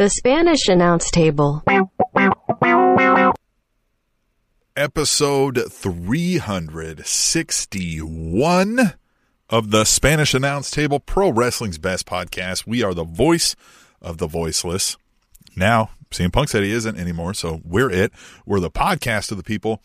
The Spanish announce table. Episode 361 of the Spanish Announce Table, Pro Wrestling's best podcast. We are the voice of the voiceless. Now, CM Punk said he isn't anymore, so we're it. We're the podcast of the people.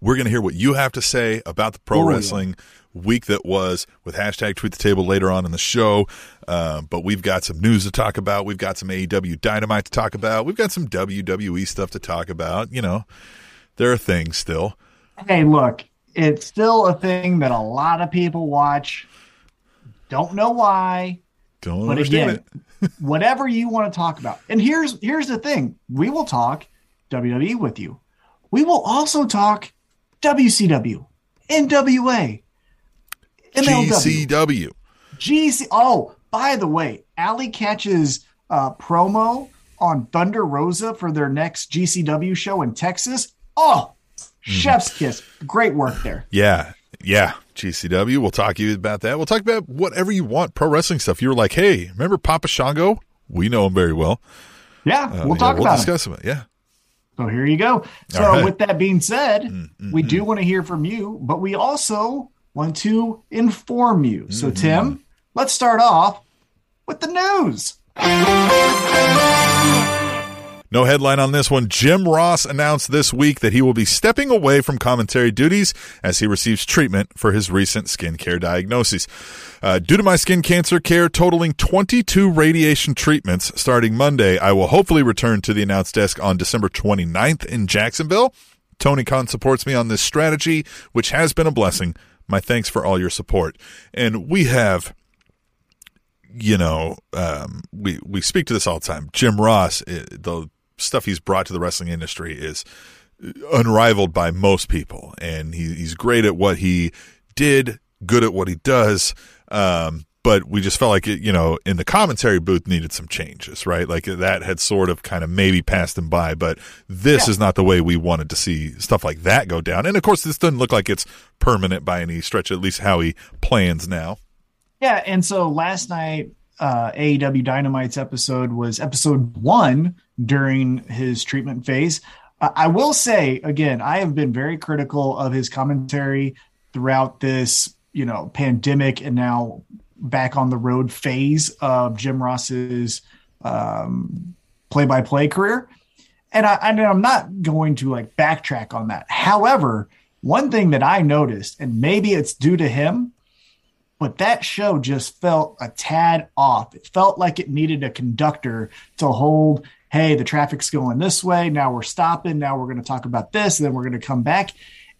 We're going to hear what you have to say about the pro Oh, yeah. wrestling week that was with hashtag tweet the table later on in the show. Uh, but we've got some news to talk about. We've got some AEW dynamite to talk about. We've got some WWE stuff to talk about. You know, there are things still. Hey, look, it's still a thing that a lot of people watch. Don't know why, Don't but understand again, it. whatever you want to talk about. And here's here's the thing: we will talk WWE with you. We will also talk WCW, NWA, MLW, GCW. GC. Oh, by the way, Ali catches uh, promo on Thunder Rosa for their next GCW show in Texas. Oh, chef's kiss! Great work there. Yeah. Yeah. GCW. We'll talk to you about that. We'll talk about whatever you want, pro wrestling stuff. You were like, hey, remember Papa Shango? We know him very well. Yeah, Uh, we'll yeah, talk we'll about it. discuss him. Yeah. So here you go. So right. with that being said, Mm, we do want to hear from you, but we also want to inform you. Mm-hmm. So Tim, let's start off with the news. No headline on this one. Jim Ross announced this week that he will be stepping away from commentary duties as he receives treatment for his recent skincare diagnoses. Uh, due to my skin cancer care totaling 22 radiation treatments starting Monday, I will hopefully return to the announce desk on December 29th in Jacksonville. Tony Khan supports me on this strategy, which has been a blessing. My thanks for all your support. And we have you know, um, we we speak to this all the time. Jim Ross, eh, the stuff he's brought to the wrestling industry is unrivaled by most people, and he, he's great at what he did, good at what he does. Um, but we just felt like it, you know, in the commentary booth needed some changes, right? Like that had sort of kind of maybe passed him by, but this Yeah. is not the way we wanted to see stuff like that go down. And of course, this doesn't look like it's permanent by any stretch, at least how he plans now. Yeah, and so last night, uh, AEW Dynamite's episode was episode one during his treatment phase. Uh, I will say again, I have been very critical of his commentary throughout this, you know, pandemic and now back on the road phase of Jim Ross's um, play-by-play career. And I, and I'm not going to like backtrack on that. However, one thing that I noticed, and maybe it's due to him, but that show just felt a tad off. It felt like it needed a conductor to hold, hey, the traffic's going this way. Now we're stopping. Now we're going to talk about this. And then we're going to come back.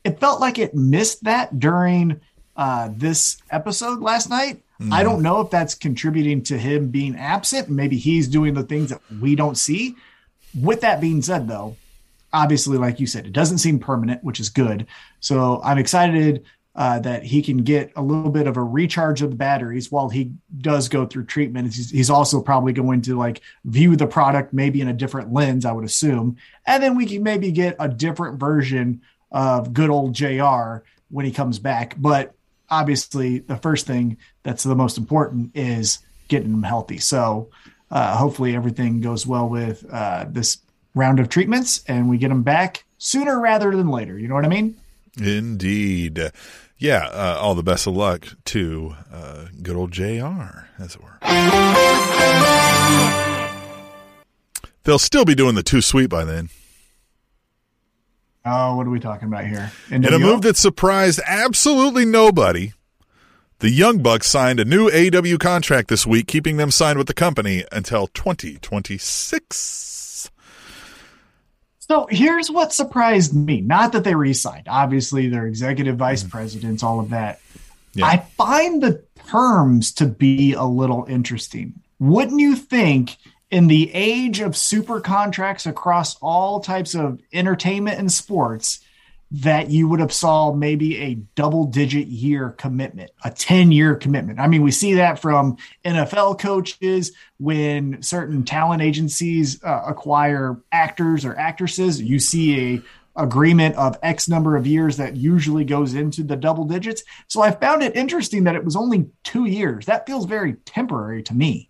It felt like it missed that during uh, this episode last night. I don't know if that's contributing to him being absent. Maybe he's doing the things that we don't see. With that being said, though, obviously, like you said, it doesn't seem permanent, which is good. So I'm excited uh, that he can get a little bit of a recharge of the batteries while he does go through treatment. He's, he's also probably going to like view the product maybe in a different lens, I would assume, and then we can maybe get a different version of good old JR when he comes back. But obviously, the first thing that's the most important is getting him healthy. So uh, hopefully everything goes well with uh, this round of treatments and we get him back sooner rather than later. You know what I mean? Indeed. Yeah, uh, all the best of luck to uh, good old JR, as it were. They'll still be doing the too sweet by then. Oh, what are we talking about here? In a move that surprised absolutely nobody, the Young Bucks signed a new AEW contract this week, keeping them signed with the company until 2026. So here's what surprised me. Not that they re-signed. Obviously, they're executive vice mm. presidents, all of that. Yeah. I find the terms to be a little interesting. Wouldn't you think in the age of super contracts across all types of entertainment and sports that you would have saw maybe a double digit year commitment, a 10 year commitment. I mean, we see that from NFL coaches when certain talent agencies uh, acquire actors or actresses. You see a agreement of X number of years that usually goes into the double digits. So I found it interesting that it was only two years. That feels very temporary to me.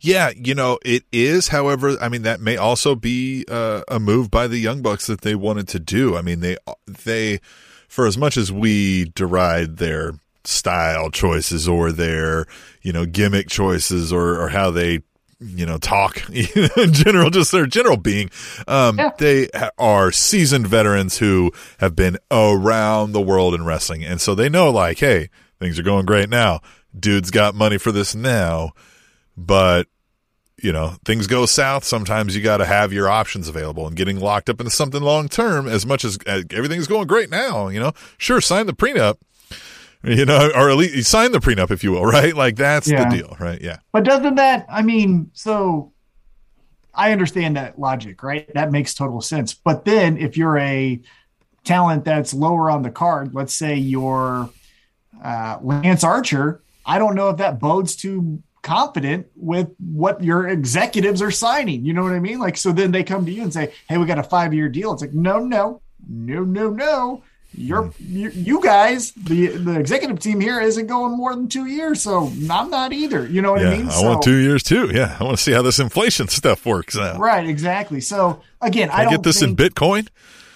Yeah, you know it is. However, I mean that may also be uh, a move by the Young Bucks that they wanted to do. I mean they they for as much as we deride their style choices or their you know gimmick choices or, or how they you know talk in general just their general being um Yeah. they are seasoned veterans who have been around the world in wrestling and so they know like hey things are going great now dude's got money for this now but you know things go south sometimes you got to have your options available and getting locked up into something long term as much as uh, everything's going great now you know sure sign the prenup you know or at least sign the prenup if you will right like that's Yeah. the deal right yeah But doesn't that, I mean, so I understand that logic, right? That makes total sense. But then if you're a talent that's lower on the card, let's say you're uh, Lance Archer, I don't know if that bodes too confident with what your executives are signing. You know what I mean? Like, so then they come to you and say, Hey, we got a five year deal. It's like, no, no, no, no, no. You're hmm. you, you guys, the the executive team here isn't going more than two years, so I'm not either. You know what yeah I mean? i want two years too yeah i want to see how this inflation stuff works out Right, exactly. So again, Can I I don't get this think, in bitcoin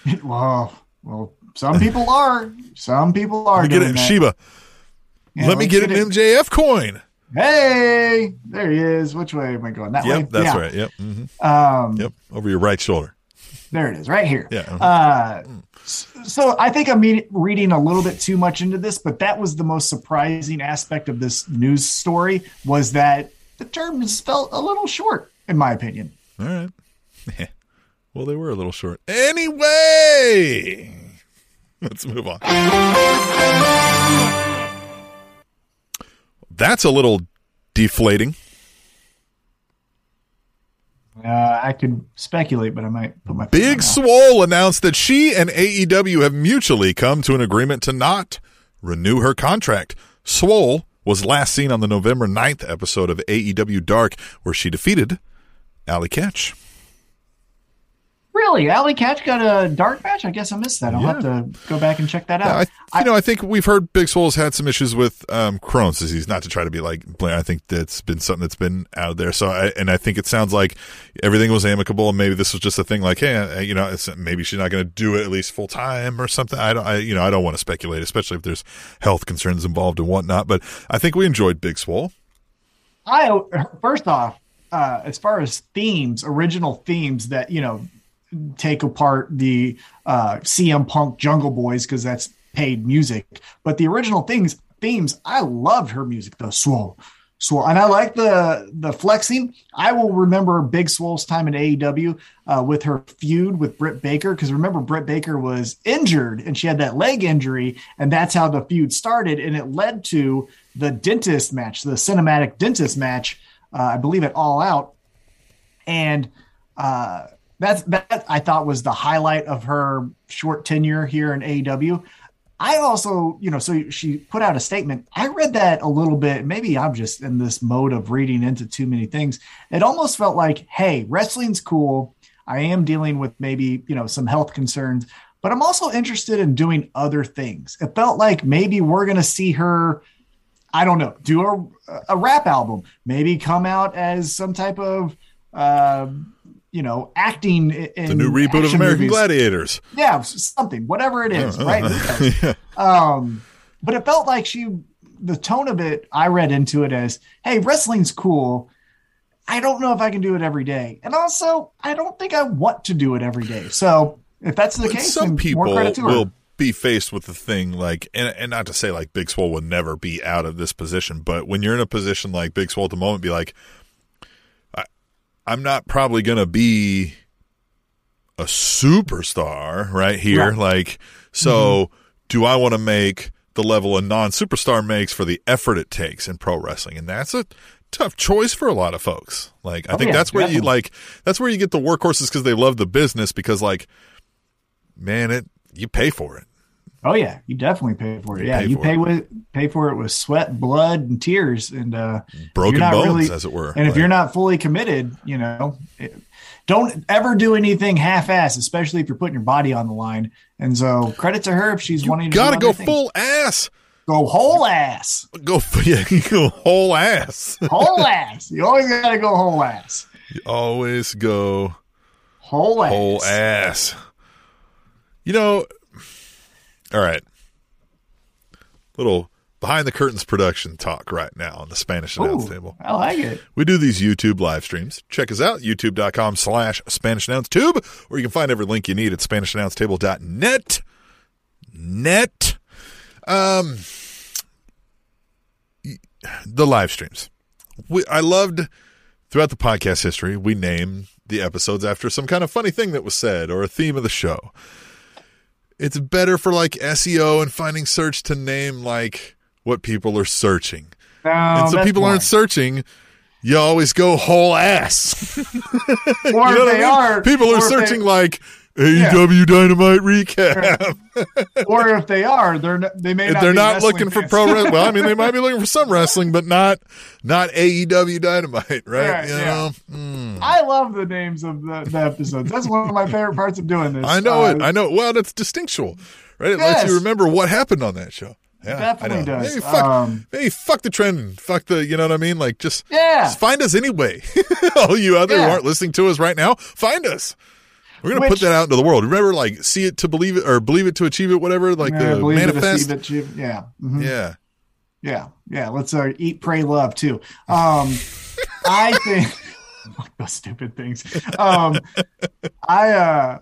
Well, well, some people are. Some people are let me get it in that. shiba Yeah, let me let's get an mjf coin Hey, there he is. Which way am I going? That way. yep that's Yeah. right yep hmm Um, yep over your right shoulder There it is, right here. Yeah. Mm-hmm. Uh, so I think I'm reading a little bit too much into this, but that was the most surprising aspect of this news story was that the terms felt a little short, in my opinion. All right. well, they were a little short. Anyway, let's move on. That's a little deflating. Uh, I could speculate, but I might put my Big Swole announced that she and AEW have mutually come to an agreement to not renew her contract. Swole was last seen on the November 9th episode of AEW Dark, where she defeated Allie Katch. Really, Allie Katch got a dark match. I guess I missed that. I'll Yeah. have to go back and check that Yeah, out. I, you know, I think we've heard Big Swole's had some issues with um, Crohn's disease. Not to try to be like, bland, I think that's been something that's been out there. So, I, and I think it sounds like everything was amicable, and maybe this was just a thing. Like, hey, uh, you know, it's, maybe she's not going to do it at least full time or something. I don't, I, you know, I don't want to speculate, especially if there's health concerns involved and whatnot. But I think we enjoyed Big Swole. I first off, uh, as far as themes, original themes that you know take apart the uh, CM Punk Jungle Boys because that's paid music, but the original things themes, I loved her music though. Swole, swole, and I like the the flexing. I will remember Big Swole's time in AEW uh, with her feud with Britt Baker because remember Britt Baker was injured and she had that leg injury, and that's how the feud started, and it led to the dentist match, the cinematic dentist match, uh, I believe at All Out, and uh, that's that I thought was the highlight of her short tenure here in AEW. I also, you know, so she put out a statement. I read that a little bit. Maybe I'm just in this mode of reading into too many things. It almost felt like, hey, wrestling's cool. I am dealing with maybe, you know, some health concerns, but I'm also interested in doing other things. It felt like maybe we're going to see her I don't know, do a, a rap album, maybe come out as some type of, uh, you know, acting in The new reboot of American movies. Gladiators. Yeah, something, whatever it is, Uh, right? uh, yeah. um, but it felt like she, the tone of it, I read into it as, hey, wrestling's cool. I don't know if I can do it every day. And also, I don't think I want to do it every day. So if that's the But case, some people more credit to her. will be faced with the thing like and, and not to say like big swole will never be out of this position but when you're in a position like big swole at the moment be like i'm not probably gonna be a superstar right here Right. like so mm-hmm. do i want to make the level a non-superstar makes for the effort it takes in pro wrestling? And that's a tough choice for a lot of folks. Like i Oh, think yeah, that's where you like that's where you get the workhorses because they love the business because like man it you pay for it Oh yeah, you definitely pay for it. You yeah, pay you pay it. with pay for it with sweat, blood, and tears, and uh, broken bones really- as it were and if you're not fully committed, you know, it- don't ever do anything half-ass, especially if you're putting your body on the line. And so, credit to her if she's wanting to gotta go full ass Go whole ass. Go yeah, go whole ass. Whole ass. You always gotta go whole ass. You always go Whole ass. whole ass. You know, all right. Little behind the curtains production talk right now on the Spanish announce Ooh, table. I like it. We do these YouTube live streams. Check us out, youtube.com slash Spanish Announce Tube, or you can find every link you need at SpanishAnnounceTable.net. Net. Um, the live streams. We, I loved throughout the podcast history, we name the episodes after some kind of funny thing that was said or a theme of the show. It's better for like SEO and finding search to name like what people are searching No, and so people aren't searching. You always go whole ass. Or You know what I mean? are, People are if they- searching like AEW Dynamite recap. or if they are, they're not, they may not. They're be not looking for pro wrestling. Well, I mean, they might be looking for some wrestling, but not not AEW Dynamite, right? Right, you yeah. know, Mm. I love the names of the, the episodes. That's one of my favorite parts of doing this. I know Uh, it. I know. Well, that's distinctual, right? It lets you remember what happened on that show. Yeah, Definitely does. Maybe fuck, Um, maybe fuck the trend. Fuck the, you know what I mean? Like just, Yeah. just find us anyway. All you other who Yeah. aren't listening to us right now, find us. We're gonna put that out into the world. Remember, like, see it to believe it, or believe it to achieve it, whatever. Like yeah, the it, manifest. it, yeah. Mhm. Yeah, Yeah, yeah. Let's uh, eat, pray, love too. Um, I think those stupid things. Um, I uh,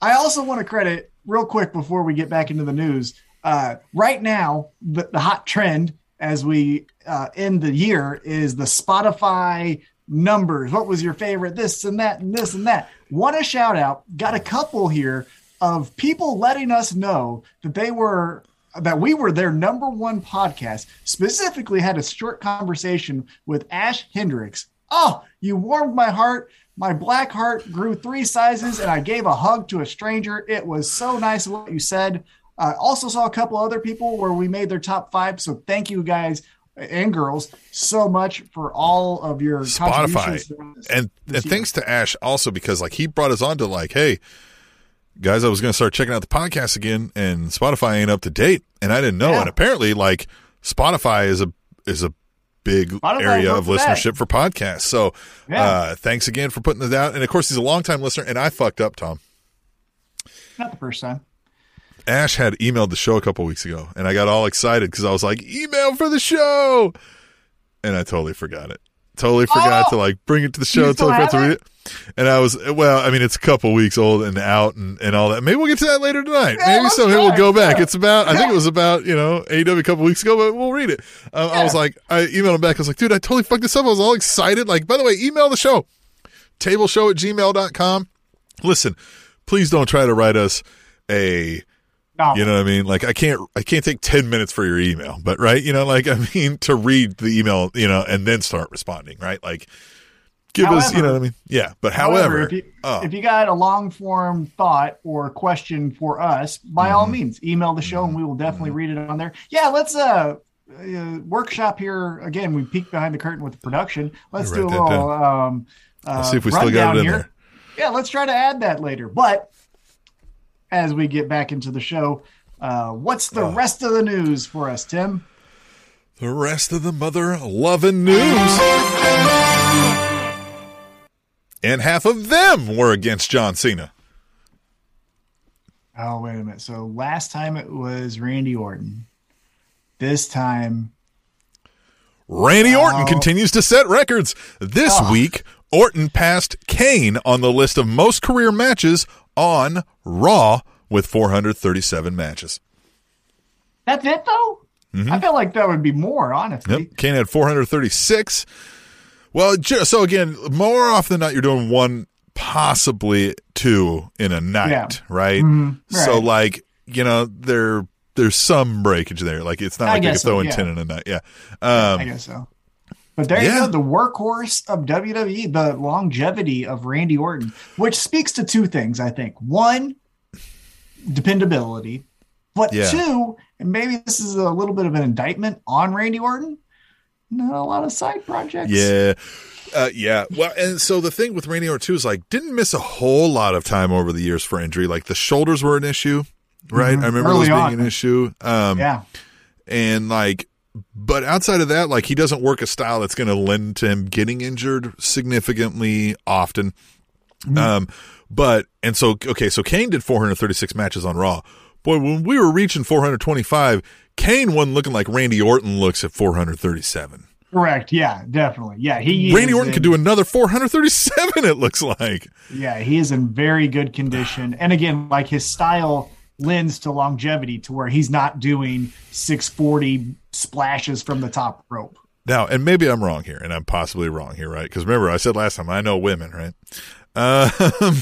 I also want to credit real quick before we get back into the news. Uh, right now, the, the hot trend as we uh, end the year is the Spotify numbers. What was your favorite? This and that and this and that. Want a shout out? Got a couple here of people letting us know that they were that we were their number one podcast. Specifically, had a short conversation with Ash Hendricks. Oh, you warmed my heart. My black heart grew three sizes, and I gave a hug to a stranger. It was so nice of what you said. I also saw a couple other people where we made their top five. So thank you guys and girls so much for all of your Spotify this- and this and year. thanks to Ash also because like he brought us on to like, hey, guys, I was going to start checking out the podcast again, and Spotify ain't up to date, and I didn't know. Yeah. And apparently, like Spotify is a is a big Spotify area of to that. listenership for podcasts. So, Yeah. uh, thanks again for putting this out. And of course, he's a longtime listener, and I fucked up, Tom. Not the first time. Ash had emailed the show a couple weeks ago, and I got all excited because I was like, email for the show. And I totally forgot it. Totally forgot Oh! to like bring it to the show. Totally forgot to read it. And I was, well, I mean, it's a couple weeks old and out and, and all that. Maybe we'll get to that later tonight. Yeah, Maybe let's so. Maybe try we'll go back. Yeah. It's about, I think it was about, you know, AEW a couple weeks ago, but we'll read it. Um, I was like, I emailed him back. I was like, dude, I totally fucked this up. I was all excited. Like, by the way, email the show, tableshow at gmail.com. Listen, please don't try to write us a, No. you know what I mean? Like I can't I can't take 10 minutes for your email, but right? You know, like I mean to read the email, you know, and then start responding, right? Like give us, you know what I mean? Yeah, but however, if you, oh, if you got a long form thought or question for us, by Mm-hmm. all means, email the show and we will definitely read it on there. Yeah, let's uh, uh workshop here again. We peek behind the curtain with the production. Let's do a little um. Uh, let's see if we still got it in here. there. Yeah, let's try to add that later. But as we get back into the show, uh, what's the rest of the news for us, Tim? The rest of the mother loving news. And half of them were against John Cena. Oh, wait a minute. So last time it was Randy Orton. This time Randy Orton Oh. continues to set records. This Oh. week, Orton passed Kane on the list of most career matches on Raw with 437 matches. That's it, though. I feel like that would be more, honestly. Mm-hmm. Yep. Kane had 436. Well, so again, more often than not, you're doing one, possibly two in a night, Yeah. right? Mhm. So, like, you know, there there's some breakage there. Like, it's not I like they could guess throw so, in yeah. 10 in a night. Yeah. I Um, guess so. But there yeah. you go, the workhorse of WWE, the longevity of Randy Orton, which speaks to two things, I think. One, dependability. But Yeah. two, and maybe this is a little bit of an indictment on Randy Orton, not a lot of side projects. yeah. Uh, yeah. Well, and so the thing with Randy Orton too is like didn't miss a whole lot of time over the years for injury. Like the shoulders were an issue, right? Mhm. I remember Early those being on. an issue. Um, Yeah. and like, but outside of that, like he doesn't work a style that's going to lend to him getting injured significantly often. Um, but and so okay, so Kane did 436 matches on Raw. Boy, when we were reaching 425, Kane wasn't looking like Randy Orton looks at 437. Correct. Yeah, definitely. Yeah, he Randy Orton in- could do another 437. It looks like. Yeah, he is in very good condition. And again, like his style lends to longevity to where he's not doing 640 splashes from the top rope. Now, and maybe I'm wrong here, and I'm possibly wrong here, right? Because remember, I said last time I know women, right? Um,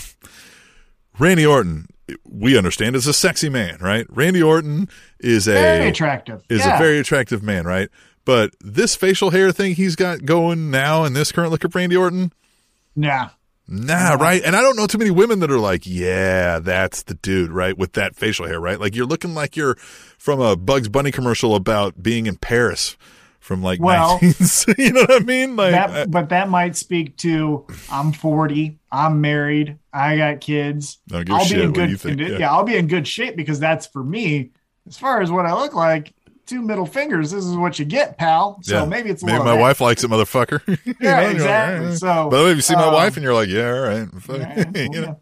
Randy Orton, we understand is a sexy man, right? Randy Orton is a Very attractive. is yeah. a very attractive man, right? But this facial hair thing he's got going now in this current look of Randy Orton, yeah. Nah, right? And I don't know too many women that are like, yeah, that's the dude, right? With that facial hair, right? Like you're looking like you're from a Bugs Bunny commercial about being in Paris from like Well, 19, you know what I mean? Like, That, I- but that might speak to I'm 40, I'm married, I got kids. Don't give a I'll be in good you think, condi- yeah. yeah, I'll be in good shape because that's for me. As far as what I look like, two middle fingers. This is what you get, pal. So yeah. maybe it's maybe my wife likes it, motherfucker. You Yeah, know, exactly. "All right." So, by the way, if you see my um, wife and you're like, yeah, all right. Yeah, you know? yeah.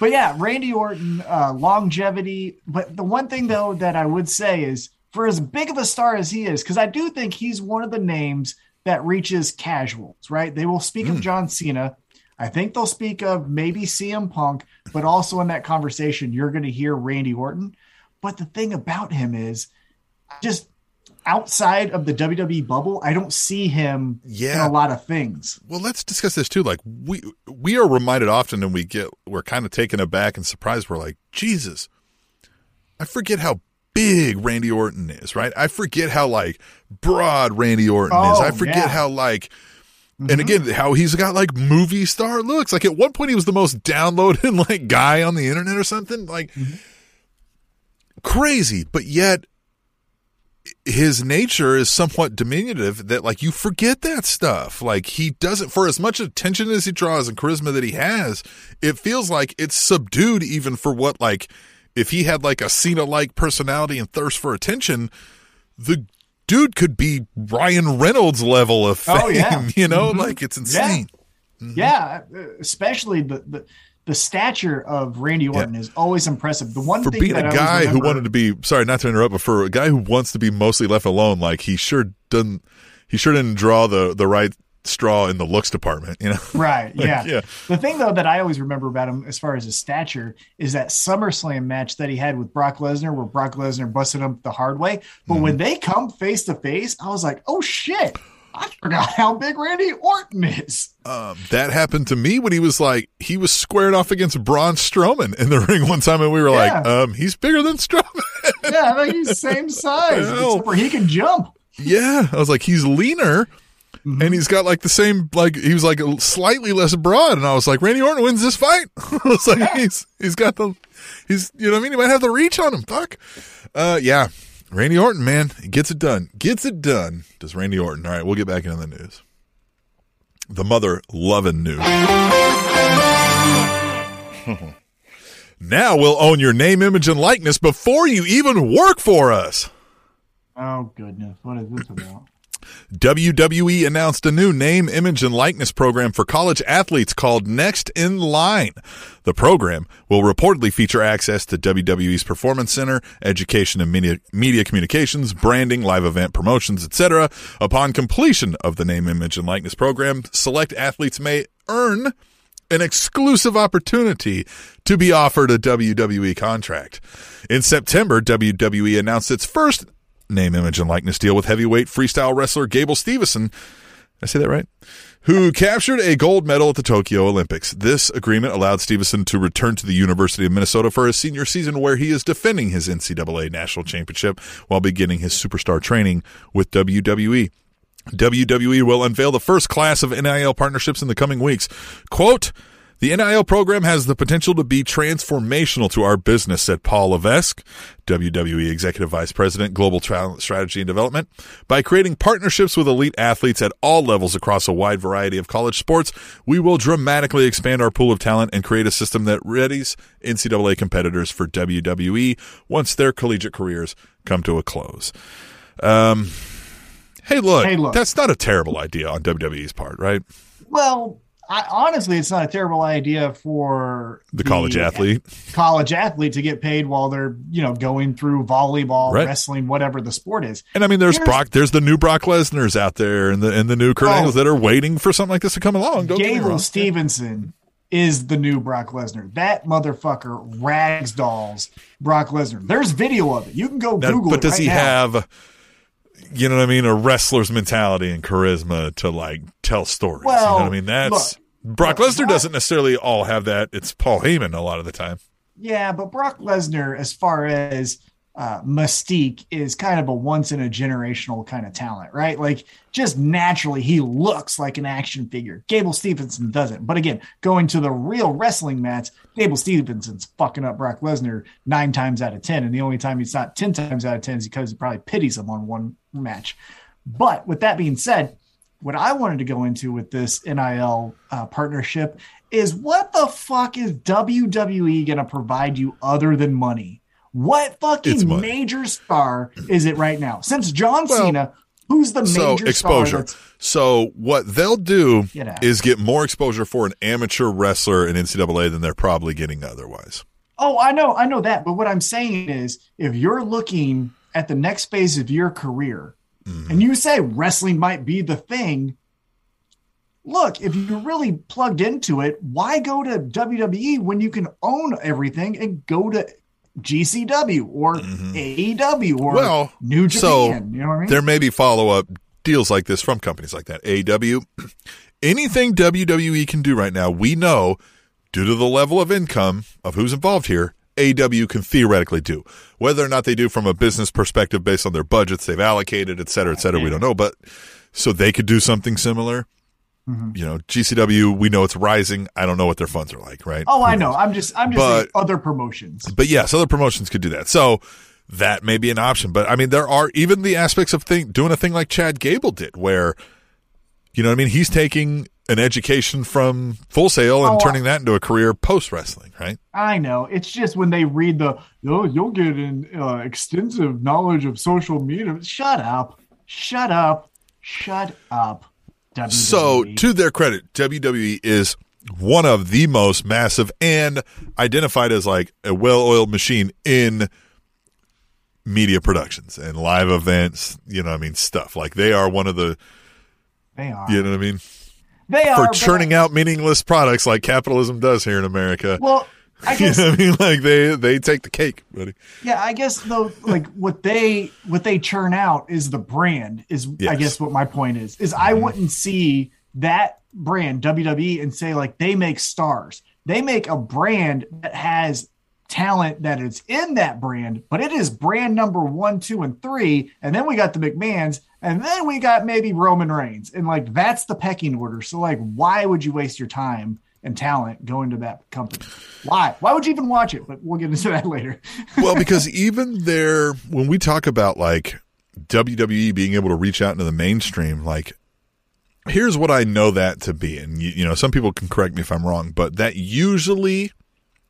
But yeah, Randy Orton, uh, longevity. But the one thing though that I would say is for as big of a star as he is, because I do think he's one of the names that reaches casuals, right? They will speak Hmm. of John Cena. I think they'll speak of maybe CM Punk, but also in that conversation, you're going to hear Randy Orton. But the thing about him is just outside of the WWE bubble, I don't see him Yeah. in a lot of things. Well, let's discuss this too. Like we we are reminded often, and we get we're kind of taken aback and surprised. We're like, Jesus, I forget how big Randy Orton is, right? I forget how like broad Randy Orton is. Oh, I forget yeah. Mm-hmm. how like. And again, how he's got like movie star looks. Like at one point, he was the most downloaded like guy on the internet or something. Like Mm-hmm. crazy, but yet his nature is somewhat diminutive that like you forget that stuff. Like he doesn't for as much attention as he draws and charisma that he has, it feels like it's subdued even for what like if he had like a Cena like personality and thirst for attention, the dude could be Ryan Reynolds level of fame. Oh, yeah. You know, Mhm. like it's insane. Yeah, uh, especially the, the the stature of Randy Orton is always impressive. The one For thing being that a guy who wanted to be sorry, not to interrupt, but for a guy who wants to be mostly left alone, like he sure doesn't he sure didn't draw the the right straw in the looks department, you know? right, Like, yeah. yeah. The thing though that I always remember about him, as far as his stature, is that SummerSlam match that he had with Brock Lesnar, where Brock Lesnar busted him the hard way. But Mm-hmm. when they come face to face, I was like, oh shit. I forgot how big Randy Orton is. Um, that happened to me when he was like he was squared off against Braun Strowman in the ring one time, and we were like, um, he's bigger than Strowman. Yeah, I think he's the same size, except for he can jump. yeah, I was like, he's leaner. Mm-hmm. And he's got like the same, like he was like slightly less broad, and I was like, Randy Orton wins this fight. I was like, he's he's got the, he's you know what I mean. He might have the reach on him. Fuck, uh, yeah, Randy Orton, man, gets it done, gets it done. Does Randy Orton? All right, we'll get back into the news. The mother loving news. now we'll own your name, image, and likeness before you even work for us. Oh goodness, what is this about? WWE announced a new name, image, and likeness program for college athletes called Next in Line. The program will reportedly feature access to WWE's Performance Center, education and media, media communications, branding, live event promotions, etc. Upon completion of the name, image, and likeness program, select athletes may earn an exclusive opportunity to be offered a WWE contract. In September, WWE announced its first name, image, and likeness deal with heavyweight freestyle wrestler Gable Steveson. I say that right? Who captured a gold medal at the Tokyo Olympics. This agreement allowed Steveson to return to the University of Minnesota for his senior season where he is defending his NCAA national championship while beginning his superstar training with WWE. WWE will unveil the first class of NIL partnerships in the coming weeks. Quote, the NIL program has the potential to be transformational to our business, said Paul Levesque, WWE Executive Vice President, Global Talent Strategy and Development. By creating partnerships with elite athletes at all levels across a wide variety of college sports, we will dramatically expand our pool of talent and create a system that readies NCAA competitors for WWE once their collegiate careers come to a close. Um, hey, look, Hey, look. that's not a terrible idea on WWE's part, right? Well, I, honestly, it's not a terrible idea for The college athlete. college athlete to get paid while they're you know going through volleyball, Right. wrestling, whatever the sport is. And I mean, there's Here's- Brock, there's the new Brock Lesnar's out there, and the and the new Kurt Oh. Angles that are waiting for something like this to come along. Don't Gable. Stevenson is the new Brock Lesnar. That motherfucker rags dolls Brock Lesnar. There's video of it. You can go Now, Google but does right he now. have, you know what I mean, a wrestler's mentality and charisma to like tell stories? you know what I mean? That's Brock look, Lesnar Brock- doesn't necessarily all have that. It's Paul Heyman a lot of the time. Yeah, but Brock Lesnar, as far as uh, mystique, is kind of a once in a generational kind of talent, right? Like just naturally, he looks like an action figure. Gable Stevenson doesn't. But again, going to the real wrestling mats, Gable Stevenson's fucking up Brock Lesnar nine times out of 10. And the only time he's not 10 times out of 10 is because he probably pities him on one match. But with that being said, what I wanted to go into with this NIL uh, partnership is what the fuck is WWE going to provide you other than money? What fucking major star is it right now? Since John Well, Cena, who's the So major exposure. star? So what they'll do Get is get more exposure for an amateur wrestler in NCAA than they're probably getting otherwise. Oh, I know, I know that. But what I'm saying is, if you're looking at the next phase of your career, Mm-hmm. and you say wrestling might be the thing, look, if you're really plugged into it, why go to WWE when you can own everything and go to GCW or AEW or Mm-hmm. Well, New so Japan? you know what I mean? There may be follow up deals like this from companies like that. AEW, anything WWE can do right now, we know due to the level of income of who's involved here, AEW can theoretically do. Whether or not they do from a business perspective based on their budgets they've allocated, et cetera, et cetera, we don't know. But so they could do something similar. Mm-hmm. You know, GCW, we know it's rising. I don't know what their funds are like, right? oh, I Who know. I'm just, I'm just But- other promotions. But yes, other promotions could do that. So that may be an option. But I mean, there are even the aspects of thing, doing a thing like Chad Gable did, where, you know what I mean? He's taking an education from Full Sail and Oh, turning that into a career post wrestling, right? I know. It's just when they read the, oh, you'll get an uh, extensive knowledge of social media. Shut up. Shut up. Shut up. WWE. So, to their credit, WWE is one of the most massive and identified as like a well oiled machine in media productions and live events, you know what I mean? Stuff. Like they are one of the, they are. you know what I mean? They for are. but- churning out meaningless products like capitalism does here in America. Well, I you guess know what I mean? Like they they take the cake, buddy. yeah, I guess though, like what they what they churn out is the brand. Is I guess what my point is is I mm-hmm. wouldn't see that brand WWE and say like they make stars. They make a brand that has talent that is in that brand, but it is brand number one, two, and three, and then we got the McMahon's, and then we got maybe Roman Reigns, and like that's the pecking order. So like, why would you waste your time? And talent going to that company. Why? Why would you even watch it? But we'll get into that later. Well, because even there, when we talk about like WWE being able to reach out into the mainstream, like here's what I know that to be, and you, you know, some people can correct me if I'm wrong, but that usually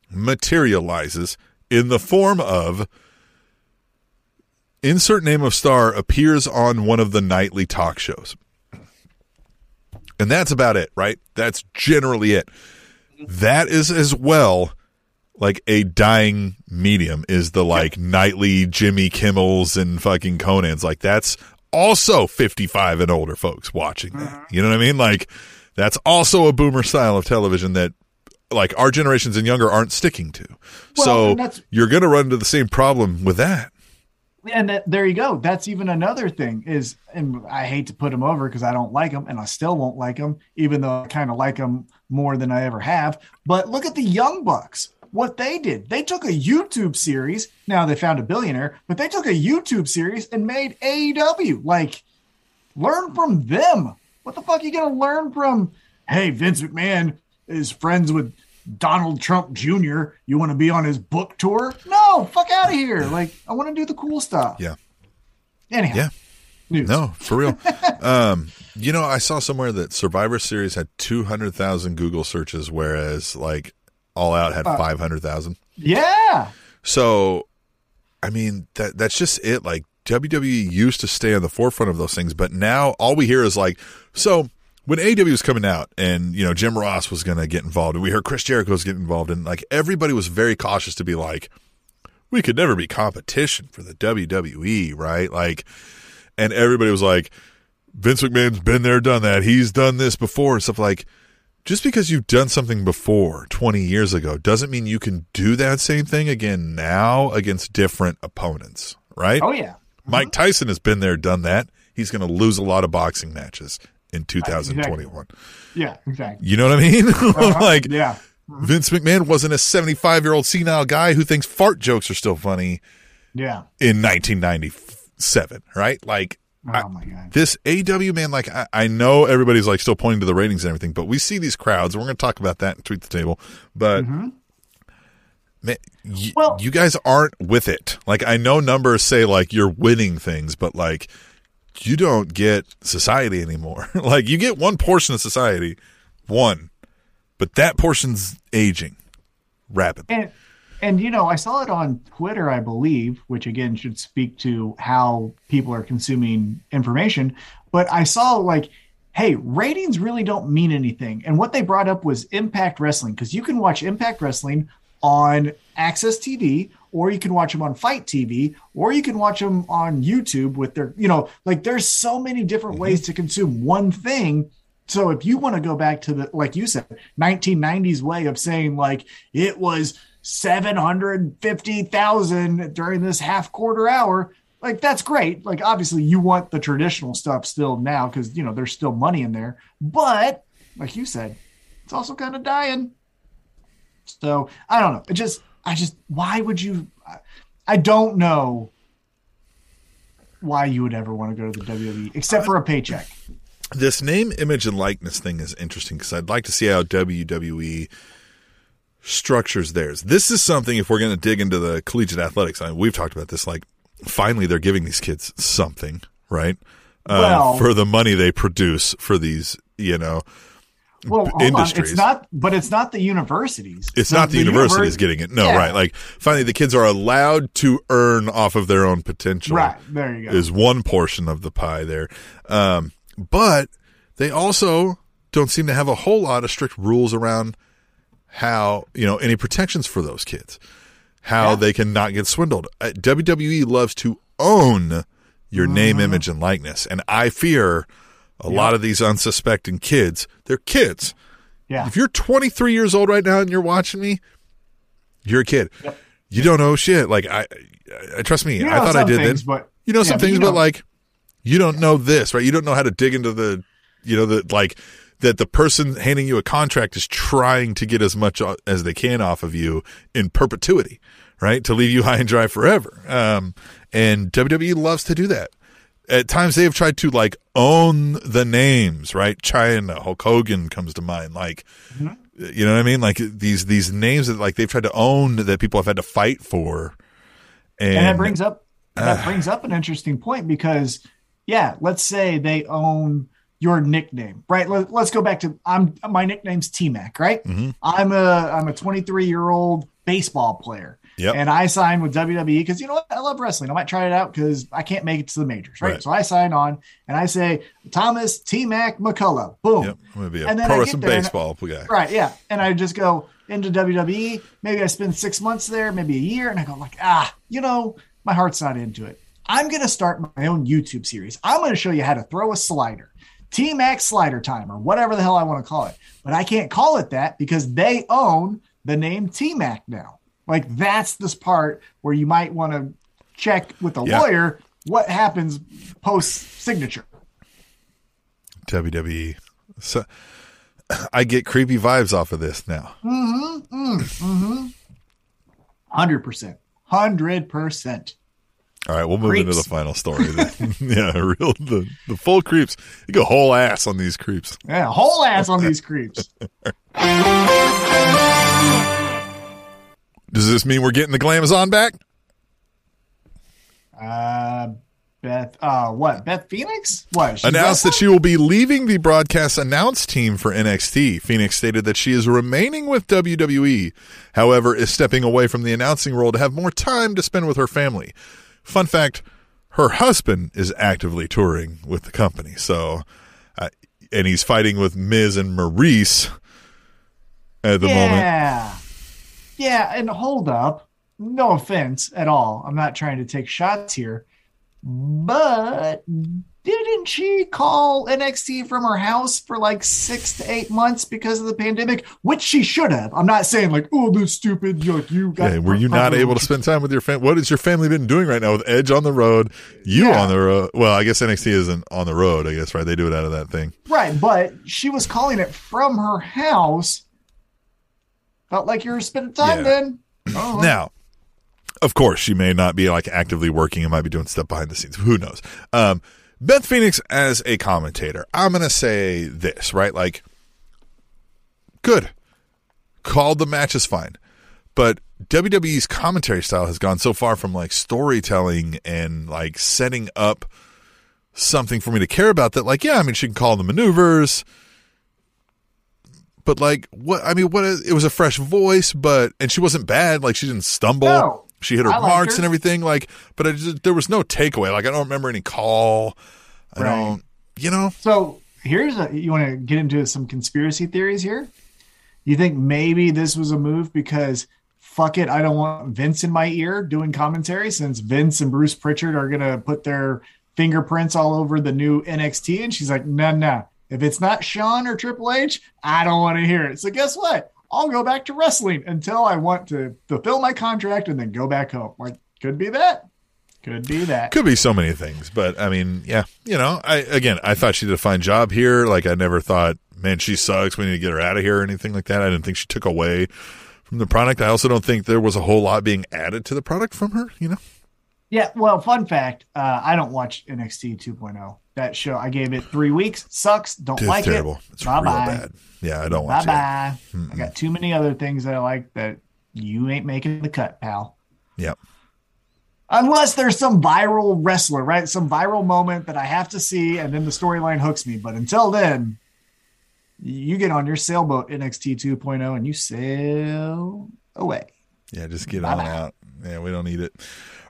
materializes in the form of insert name of star appears on one of the nightly talk shows. And that's about it, right? That's generally it. That is as well like a dying medium is the like nightly Jimmy Kimmels and fucking Conan's. Like that's also 55 and older folks watching that. Mm-hmm. You know what I mean? Like that's also a boomer style of television that like our generations and younger aren't sticking to. Well, so you're going to run into the same problem with that. And that, there you go. That's even another thing is, and I hate to put him over because I don't like him, and I still won't like him, even though I kind of like him more than I ever have. But look at the Young Bucks. What they did, they took a YouTube series. Now they found a billionaire, but they took a YouTube series and made AEW. Like, learn from them. What the fuck are you gonna learn from? Hey, Vince McMahon is friends with Donald Trump Jr. You want to be on his book tour? No, fuck out of here. Like, I want to do the cool stuff. Yeah. Anyhow, Yeah. news. No, for real. um, you know, I saw somewhere that Survivor Series had 200,000 Google searches, whereas like All Out had 500,000. Yeah. So, I mean, that that's just it. Like, WWE used to stay on the forefront of those things, but now all we hear is like, so when AEW was coming out and, you know, Jim Ross was going to get involved and we heard Chris Jericho was getting involved and like everybody was very cautious to be like, we could never be competition for the WWE, right? Like, and everybody was like, Vince McMahon's been there, done that. He's done this before and stuff like, just because you've done something before 20 years ago doesn't mean you can do that same thing again now against different opponents, right? Oh yeah. Mike mm-hmm. Tyson has been there, done that. He's going to lose a lot of boxing matches in 2021. Yeah, exactly. You know what I mean? Uh-huh. like yeah. Vince McMahon wasn't a 75 year old senile guy who thinks fart jokes are still funny Yeah. in 1997, right? Like Oh my god. this AEW man, like I, I know everybody's like still pointing to the ratings and everything, but we see these crowds, and we're going to talk about that and tweet the table. But man, y- Mm-hmm. Well- you guys aren't with it. Like I know numbers say like you're winning things, but like you don't get society anymore. like you get one portion of society, one, but that portion's aging rapidly. And and you know, I saw it on Twitter, I believe, which again should speak to how people are consuming information. But I saw like, hey, ratings really don't mean anything. And what they brought up was Impact Wrestling because you can watch Impact Wrestling on AXS TV, or you can watch them on Fight TV, or you can watch them on YouTube with their, you know, like there's so many different mm-hmm. ways to consume one thing. So if you want to go back to the, like you said, 1990s way of saying like it was 750,000 during this half quarter hour, like that's great. Like obviously you want the traditional stuff still now because you know there's still money in there, but like you said, it's also kind of dying. So I don't know. It just, I just, why would you? I- don't know why you would ever want to go to the WWE except for a paycheck. this name, image, and likeness thing is interesting because I'd like to see how WWE structures theirs. This is something if we're going to dig into the collegiate athletics. I mean, we've talked about this. Like, finally, they're giving these kids something, right? Um, Well- for the money they produce for these, you know, Well, industries. on. It's not, but it's not the universities. It's not the, universities univer- getting it. No, Yeah. right. Like, finally, the kids are allowed to earn off of their own potential. Right there, you go. is one portion of the pie there. Um, but they also don't seem to have a whole lot of strict rules around how, you know, any protections for those kids, how Yeah. they can not get swindled. Uh, WWE loves to own your Mm-hmm. name, image, and likeness. And I fear a lot of these unsuspecting kids, they're kids. yeah, If you're 23 years old right now and you're watching me, you're a kid. Yep. You don't know shit. Like I, I trust me. You I thought I did things, but- you know yeah, some things, you but like you don't know this, right? You don't know how to dig into the, you know, the like that the person handing you a contract is trying to get as much as they can off of you in perpetuity, right? To leave you high and dry forever. Um, and WWE loves to do that. At times they have tried to like own the names, right? Chyna, Hulk Hogan comes to mind. Like, you know what I mean? Like these these names that like they've tried to own that people have had to fight for. And, and that brings up uh, that brings up an interesting point because yeah let's say they own your nickname right Let, us go back to i'm my nickname's t-mac right Mm-hmm. i'm a i'm a 23 year old baseball player Yep. and i signed with wwe because you know what i love wrestling i might try it out because i can't make it to the majors right, Right. so i sign on and i say thomas t-mac mccullough boom Yep, I'm gonna be a And then pro I wrestling get there and- baseball guy. Right, yeah. And I just go into WWE. Maybe I spend six months there, maybe a year, and I go like, ah, you know, my heart's not into it. I'm gonna start my own YouTube series. I'm gonna show you how to throw a slider. T Mac slider time or whatever the hell I want to call it. But I can't call it that because they own the name T Mac now. Like that's this part where you might want to check with a Yeah. lawyer what happens post signature. WWE. So I get creepy vibes off of this now. Mm-hmm. Mm-hmm. Hundred percent. Hundred percent. All right, we'll move into the final story. then. yeah, real the, the full creeps. You go whole ass on these creeps. Yeah, whole ass on these creeps. Does this mean we're getting the Glamazon back? Uh, Beth, uh, what? Beth Phoenix? What? Announced that she will be leaving the broadcast announce team for NXT. Phoenix stated that she is remaining with WWE, however, is stepping away from the announcing role to have more time to spend with her family. Fun fact her husband is actively touring with the company. So, uh, and he's fighting with Miz and Maryse at the yeah. moment. Yeah. And hold up. No offense at all. I'm not trying to take shots here. But didn't she call NXT from her house for like six to eight months because of the pandemic? Which she should have. I'm not saying like, oh, this stupid. Like you got. Yeah, were you not able to spend time with your family? What has your family been doing right now with Edge on the road, you Yeah. on the road? Well, I guess NXT isn't on the road. I guess right? They do it out of that thing. Right, but she was calling it from her house. Felt like you were spending time Yeah. then. Oh, Now, of course, she may not be like actively working and might be doing stuff behind the scenes. Who knows? Um, Beth Phoenix as a commentator, I'm going to say this, right? Like, good. Called the match is fine. But WWE's commentary style has gone so far from like storytelling and like setting up something for me to care about that, like, yeah, I mean, she can call the maneuvers but like what I mean, what is, it was a fresh voice, but and she wasn't bad. Like she didn't stumble. No. she hit her I marks her. and everything. Like, but I just, there was no takeaway. Like I don't remember any call. I Right. don't. You know, So here's a you want to get into some conspiracy theories here. You think maybe this was a move because fuck it, I don't want Vince in my ear doing commentary since Vince and Bruce Pritchard are gonna put their fingerprints all over the new NXT, and she's like, no, no. If it's not Sean or Triple H, I don't want to hear it. So guess what? I'll go back to wrestling until I want to fulfill my contract and then go back home. Like, could be that. Could be that. could be so many things. But I mean, yeah, you know, I again, I thought she did a fine job here. Like I never thought, man, she sucks. We need to get her out of here or anything like that. I didn't think she took away from the product. I also don't think there was a whole lot being added to the product from her. You know. Yeah, well, fun fact, uh, I don't watch NXT 2.0. That show, I gave it three weeks. Sucks. Don't It's like terrible. it. It's Bye bye. bad. Yeah, I don't Bye watch it. bye. Bye. I got too many other things that I like that you ain't making the cut, pal. Yep. Unless there's some viral wrestler, right? Some viral moment that I have to see, and then the storyline hooks me. But until then, you get on your sailboat NXT 2.0 and you sail away. Yeah, just get on Bye-bye. out. Yeah, we don't need it.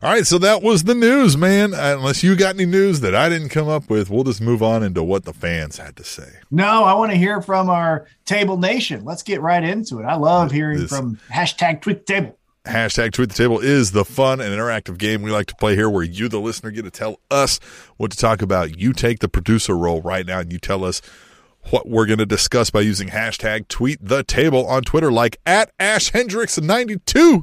All right, so that was the news, man. Uh, Unless you got any news that I didn't come up with, we'll just move on into what the fans had to say. No, I want to hear from our Table Nation. Let's get right into it. I love hearing This- from hashtag Tweet the Table. Hashtag Tweet the Table is the fun and interactive game we like to play here where you, the listener, get to tell us what to talk about. You take the producer role right now and you tell us what we're going to discuss by using hashtag Tweet the Table on Twitter, like at Ash Hendricks92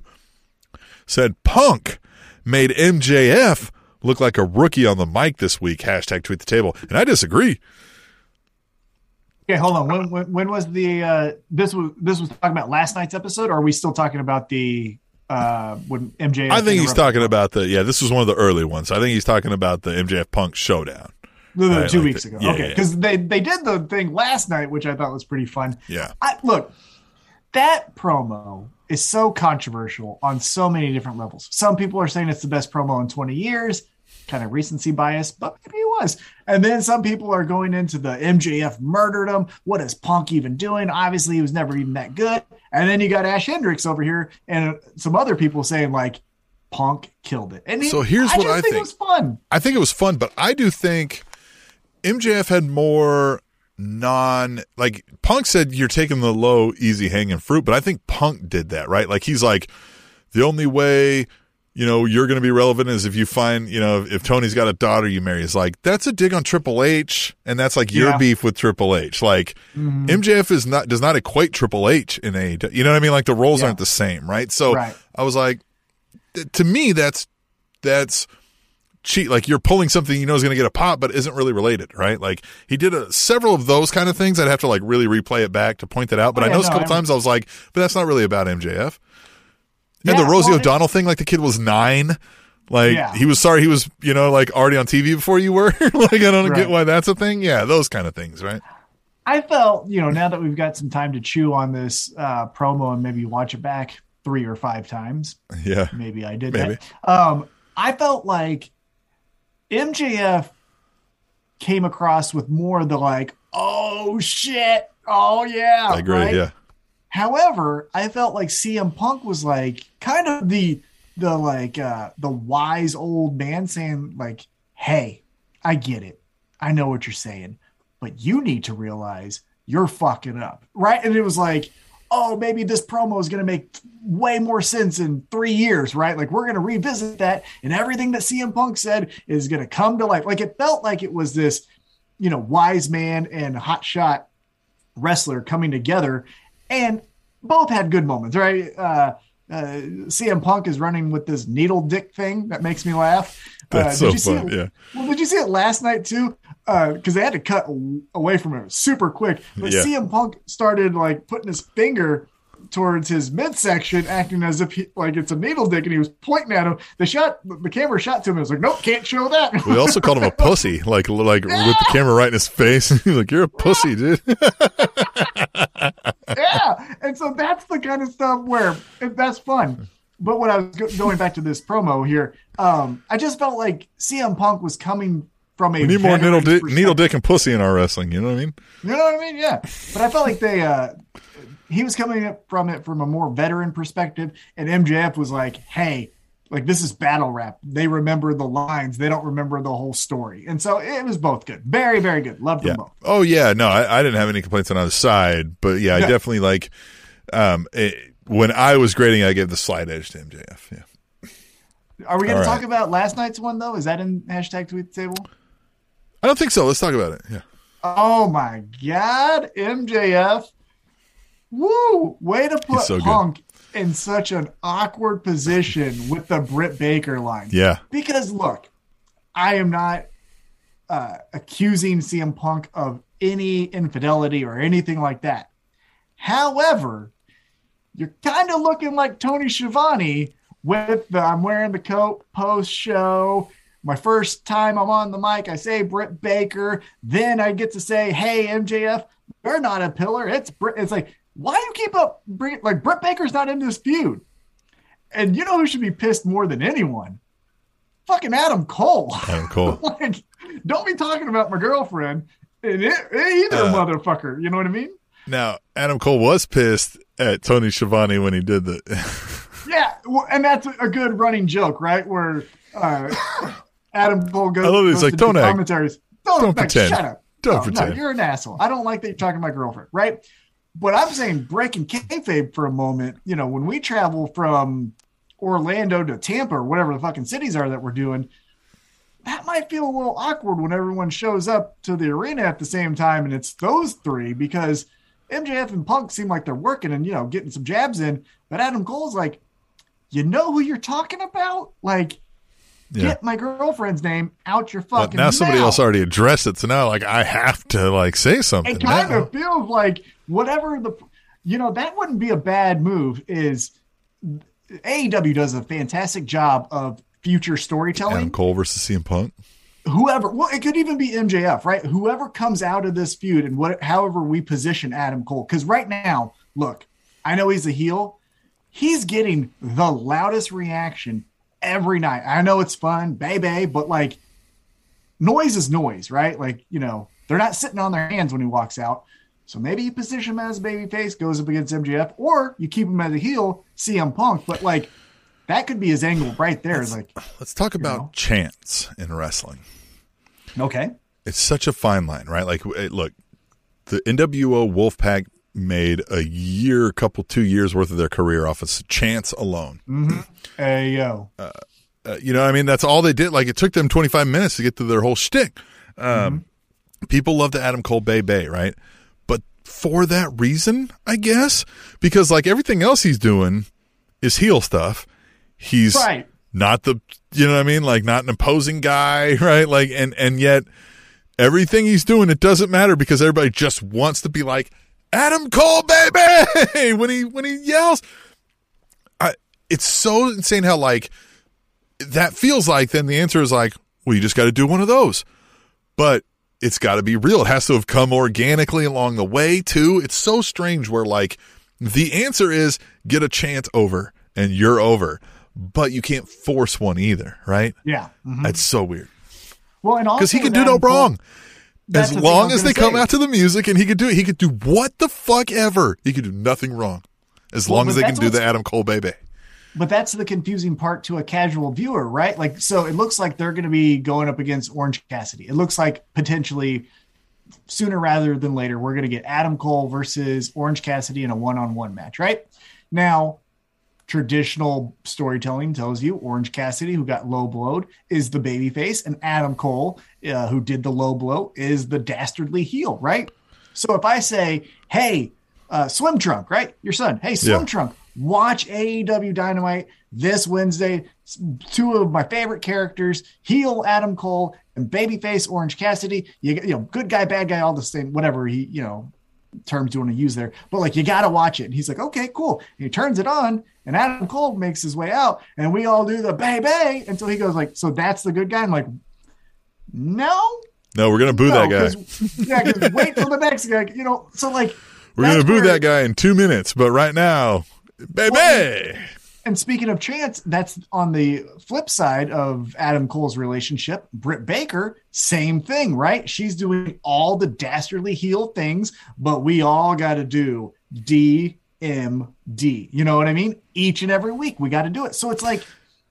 said Punk made MJF look like a rookie on the mic this week. Hashtag Tweet the Table. And I disagree. Okay, hold on. When, when, when was the uh, this was this was talking about last night's episode, or are we still talking about the uh, when MJ? I think he's talking about the yeah. This was one of the early ones. I think he's talking about the MJF Punk showdown. the, the Right, two like weeks the- ago. yeah, okay, yeah. because they they did the thing last night, which I thought was pretty fun. Yeah, I look, that promo is so controversial on so many different levels. Some people are saying it's the best promo in 20 years, kind of recency bias, but maybe it was. And then some people are going into the MJF murdered him. What is Punk even doing? Obviously, he was never even that good. And then you got Ash Hendricks over here and some other people saying like Punk killed it. And he- So here's I what just I think, think. it was fun. I think it was fun, but I do think MJF had more non like Punk said you're taking the low easy hanging fruit, but I think Punk did that, right? Like he's like the only way you know you're going to be relevant is if you find, you know, if Tony's got a daughter you marry. Is like that's a dig on Triple H and that's like your Yeah. beef with Triple H. Like mm-hmm. MJF is not does not equate Triple H in a you know what I mean? Like the roles Yeah. aren't the same, right? So Right. I was like to me that's that's cheat like you're pulling something you know is going to get a pop but isn't really related right? Like he did a, several of those kind of things. I'd have to like really replay it back to point that out but Oh, i yeah, noticed no, a couple I'm- times i was like but that's not really about mjf and Yeah, the rosie well, o'donnell thing like the kid was nine. Like Yeah. he was sorry he was you know like already on tv before you were. Like i don't Right. get why that's a thing. Yeah those kind of things right? I felt, you know, now that we've got some time to chew on this uh, promo and maybe watch it back three or five times, yeah. Maybe I did Maybe. that. Um, I felt like MJF came across with more of the like, oh shit, oh yeah, i agree right? yeah However, I felt like CM Punk was like kind of the the like uh the wise old man saying like, "Hey, I get it. I know what you're saying, but you need to realize you're fucking up." Right? And it was like, "Oh, maybe this promo is going to make way more sense in 3 years, right? Like we're going to revisit that and everything that CM Punk said is going to come to life." Like it felt like it was this, you know, wise man and hotshot wrestler coming together and both had good moments, right? Uh, uh, CM Punk is running with this needle dick thing that makes me laugh. That's uh, so fun. It? Yeah. Well, did you see it last night too? Because they had to cut away from it super quick. But Yeah. CM Punk started like putting his finger towards his midsection, acting as if he like it's a needle dick, and he was pointing at him. The shot, the camera shot to him. It was like, nope, can't show that. We also called him a pussy, like like with the camera right in his face. He's like, "You're a pussy, dude." yeah, and so that's the kind of stuff where that's fun. But when I was go- going back to this promo here, um, I just felt like CM Punk was coming from a we need more needle, di- needle, dick, and pussy in our wrestling. You know what I mean? You know what I mean? Yeah. But I felt like they uh he was coming up from it from a more veteran perspective, and MJF was like, "Hey, like this is battle rap. They remember the lines. They don't remember the whole story." And so it was both good, very, very good. Loved Yeah. them both. Oh yeah. No, I, I didn't have any complaints on either side, but yeah, I Yeah. definitely like. Um, it, when I was grading, I gave the slight edge to MJF. Yeah. Are we going to right. talk about last night's one though? Is that in hashtag tweet table? I don't think so. Let's talk about it. Yeah. Oh my God, MJF. Woo! Way to put so good. Punk in such an awkward position with the Britt Baker line. Yeah. Because look, I am not uh, accusing CM Punk of any infidelity or anything like that. However, you're kind of looking like Tony Schiavone with the I'm wearing the coat post show. My first time I'm on the mic, I say Britt Baker. Then I get to say, "Hey MJF, you're not a pillar. It's Britt." It's like, why do you keep up? bring- Like Britt Baker's not in this feud, and you know who should be pissed more than anyone? Fucking Adam Cole. Adam Cole. like, don't be talking about my girlfriend and it, either Uh, motherfucker. You know what I mean? Now, Adam Cole was pissed at Tony Schiavone when he did the. Yeah, well, and that's a good running joke, right? Where uh, Adam Cole goes, I love goes like, do don't act. commentaries. Don't, Don't like, pretend. Shut up. Don't No, no, pretend. you're an asshole. I don't like that you're talking to my girlfriend, right? But I'm saying breaking kayfabe for a moment. You know, when we travel from Orlando to Tampa or whatever the fucking cities are that we're doing, that might feel a little awkward when everyone shows up to the arena at the same time and it's those three because MJF and Punk seem like they're working and you know getting some jabs in, but Adam Cole's like, you know who you're talking about? Like, Yeah. get my girlfriend's name out your fucking. But now somebody mouth. else already addressed it, so now like I have to like say something. It kind now. of feels like whatever the, you know, that wouldn't be a bad move. Is AEW does a fantastic job of future storytelling. Adam Cole versus CM Punk. whoever well it could even be mjf right whoever comes out of this feud and what however we position adam cole because right now look i know he's a heel he's getting the loudest reaction every night i know it's fun baby but like noise is noise right like you know they're not sitting on their hands when he walks out so maybe you position him as a baby face goes up against mjf or you keep him as a heel cm punk but like that could be his angle right there is like Let's talk about know. chance in wrestling. okay It's such a fine line, right? Like, look, the NWO Wolfpack made a year, couple, two years worth of their career off of chance alone. hey yo Uh, you know what I mean? That's all they did. Like, it took them 25 minutes to get through their whole shtick. Um, People love the Adam Cole Bay Bay, right? But for that reason, I guess, because like everything else he's doing is heel stuff. He's Right. not the, you know what I mean? Like, not an opposing guy, right? Like, and, and yet everything he's doing, it doesn't matter because everybody just wants to be like, Adam Cole, baby! when he, when he yells. I, it's so insane how like that feels like then the answer is like, well, you just got to do one of those. But it's got to be real. It has to have come organically along the way too. It's so strange where like the answer is get a chant over and you're over, but you can't force one either, right? Yeah. Mhm. That's so weird Well, and because he can do no Cole- wrong. That's As the thing I long as they gonna come out to the music and he could do it, he could do what the fuck ever. He could do nothing wrong as Well, long as they can do the Adam Cole baby. but that's the confusing part to a casual viewer, right? Like, so it looks like they're going to be going up against Orange Cassidy. It looks like potentially sooner rather than later, we're going to get Adam Cole versus Orange Cassidy in a one on one match, right? Now, traditional storytelling tells you Orange Cassidy, who got low blowed, is the babyface, and Adam Cole, uh, who did the low blow, is the dastardly heel, right? So if I say, hey, uh, Swim Trunk, right? Your son, hey, Swim Yeah. Trunk, watch AEW Dynamite this Wednesday. Two of my favorite characters, heel Adam Cole and babyface Orange Cassidy. You, you know, good guy, bad guy, all the same, whatever he, you know, terms you want to use there. But like, you got to watch it. And he's like, okay, cool. And he turns it on, and Adam Cole makes his way out, and we all do the bay bay until he goes like, so that's the good guy. I'm like, no, No, we're gonna boo that guy. 'cause- Yeah, because wait till the next guy. You know, so like We're gonna boo where- that guy in two minutes, but right now, baby. And speaking of chance, that's on the flip side of Adam Cole's relationship. Britt Baker, same thing, right? She's doing all the dastardly heel things, but we all got to do DMD. You know what I mean? Each and every week, we got to do it. So it's like,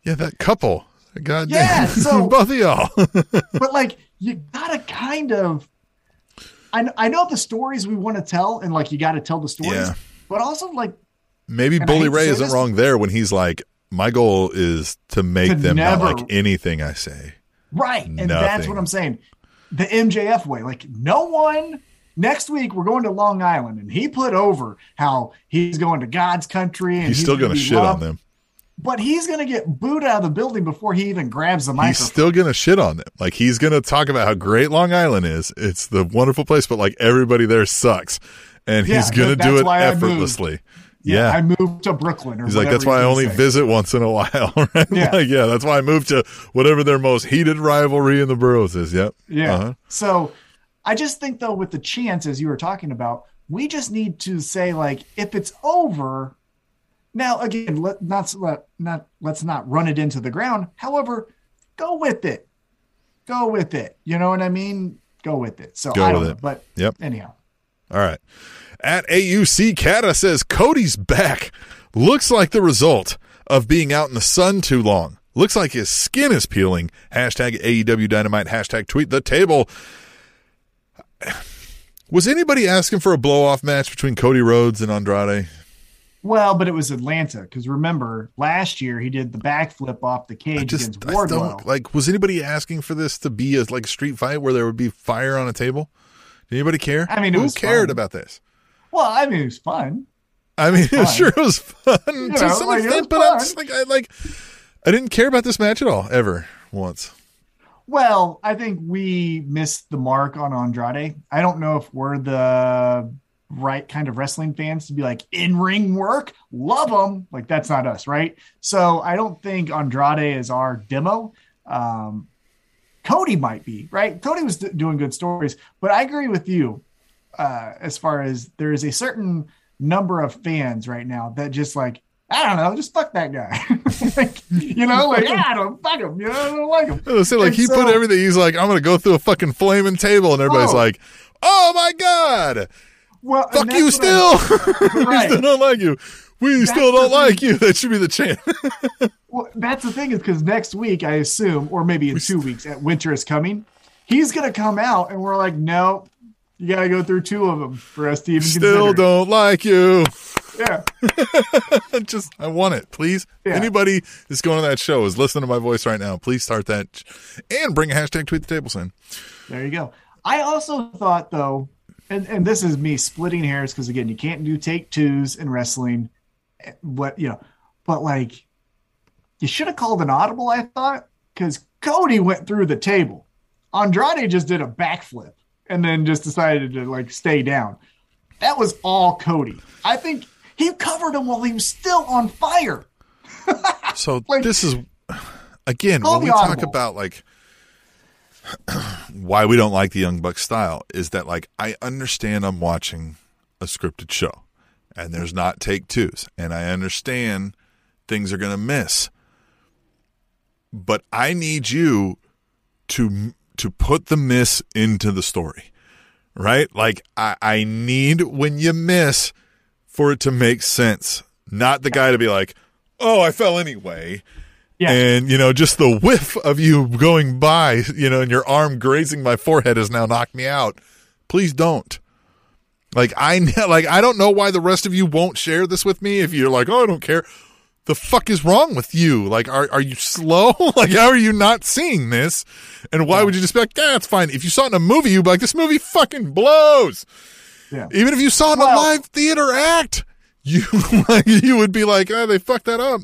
yeah, that couple. God Yeah, damn. so- both of y'all. but like, you got to kind of. I, I know the stories we want to tell, and like, you got to tell the stories, Yeah. but also like, Maybe And Bully Ray isn't this- wrong there when he's like, my goal is to make To them never- not like anything I say. Right. And that's what I'm saying. The MJF way. Like, no one. Next week, we're going to Long Island, and he put over how he's going to God's country. And He's still gonna gonna be shit on them. But he's going to get booed out of the building before he even grabs the microphone. He's still gonna shit on them. Like he's gonna talk about how great Long Island is. It's the wonderful place, but like everybody there sucks, and Yeah, he's gonna do it effortlessly. Yeah. I moved to Brooklyn. Or He's like, that's why I only say. visit once in a while, right? Yeah. like, yeah, that's why I moved to whatever their most heated rivalry in the boroughs is. Yep. Yeah. Uh-huh. So I just think though, with the chance, as you were talking about, we just need to say like, if it's over. Now again, let not let not let's not run it into the ground. However, go with it. Go with it. You know what I mean? Go with it. So Go I don't with know, it. but Yep. anyhow. All right. At AUC Kata says Cody's back. Looks like the result of being out in the sun too long. Looks like his skin is peeling. Hashtag AEW Dynamite. Hashtag tweet the table. Was anybody asking for a blow off match between Cody Rhodes and Andrade? Well, but it was Atlanta because remember last year he did the backflip off the cage just against Wardlow. like. Was anybody asking for this to be a like a street fight where there would be fire on a table? Did anybody care? I mean, who cared fun. about this? Well, I mean, it was fun. I mean, fun. sure it was fun to know, some like, extent, but I'm just like I like I didn't care about this match at all ever once. Well, I think we missed the mark on Andrade. I don't know if we're the right kind of wrestling fans to be like in ring work, love them. Like that's not us, right? So I don't think Andrade is our demo. Um, Cody might be right. Cody was d- doing good stories, but I agree with you uh, as far as there is a certain number of fans right now that just like I don't know, just fuck that guy. like, you know, like "Ah, I don't fuck him. You know, I don't like him. Was like And he so- put everything. He's like, I'm gonna go through a fucking flaming table, and everybody's Oh. like, Oh my god, Well, fuck you still. I- we Right. still don't like you. We still don't thing. like you. That should be the chant. Well, that's the thing is because next week, I assume, or maybe in two weeks, at Winter is coming, he's going to come out, and we're like, no, you got to go through two of them for us to even still consider. don't like you. Yeah, Just I want it, please. Yeah. Anybody that's going to that show is listening to my voice right now. Please start that and bring a hashtag tweet the table sign. there you go. I also thought though, and and this is me splitting hairs because again, you can't do take twos in wrestling. eh, What you know, but like, you should have called an audible. I thought because Cody went through the table. Andrade just did a backflip and then just decided to like stay down. That was all Cody. I think he covered him while he was still on fire. So Like- this is again when we the talk about like why we don't like the Young Buck style is that like I understand I'm watching a scripted show and there's not take twos and I understand things are gonna miss, but I need you to to put the miss into the story, right? Like I I need when you miss for it to make sense, not the guy to be like oh, I fell anyway. Yeah. And, you know, just the whiff of you going by, you know, and your arm grazing my forehead has now knocked me out. Please don't. Like I like I don't know why the rest of you won't share this with me if you're like, "Oh, I don't care." The fuck is wrong with you? Like are are you slow? like how are you not seeing this? And why would you just be like, "Yeah, it's fine." If you saw it in a movie, you'd be like, "This movie fucking blows." Yeah. Even if you saw it in a live theater act, you like you would be like, "Oh, they fucked that up."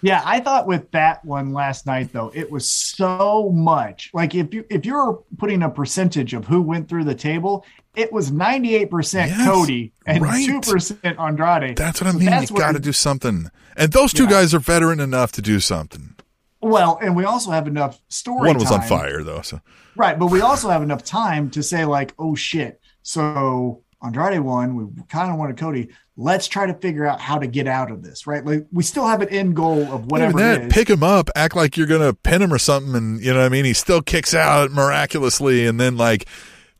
Yeah, I thought with that one last night though, it was so much. Like if you if you were putting a percentage of who went through the table, it was 98% Yes, Cody and right. 2% Andrade. That's what I So mean. You that's got to do something. And those two Yeah. guys are veteran enough to do something. Well, and we also have enough story One was on fire though, so Right, but we also have enough time to say like, "Oh shit." So Andrade won, we kind of wanted Cody. Let's try to figure out how to get out of this, right? Like we still have an end goal of whatever that, is. pick him up, act like you're gonna pin him or something, and you know what I mean. He still kicks out miraculously, and then like,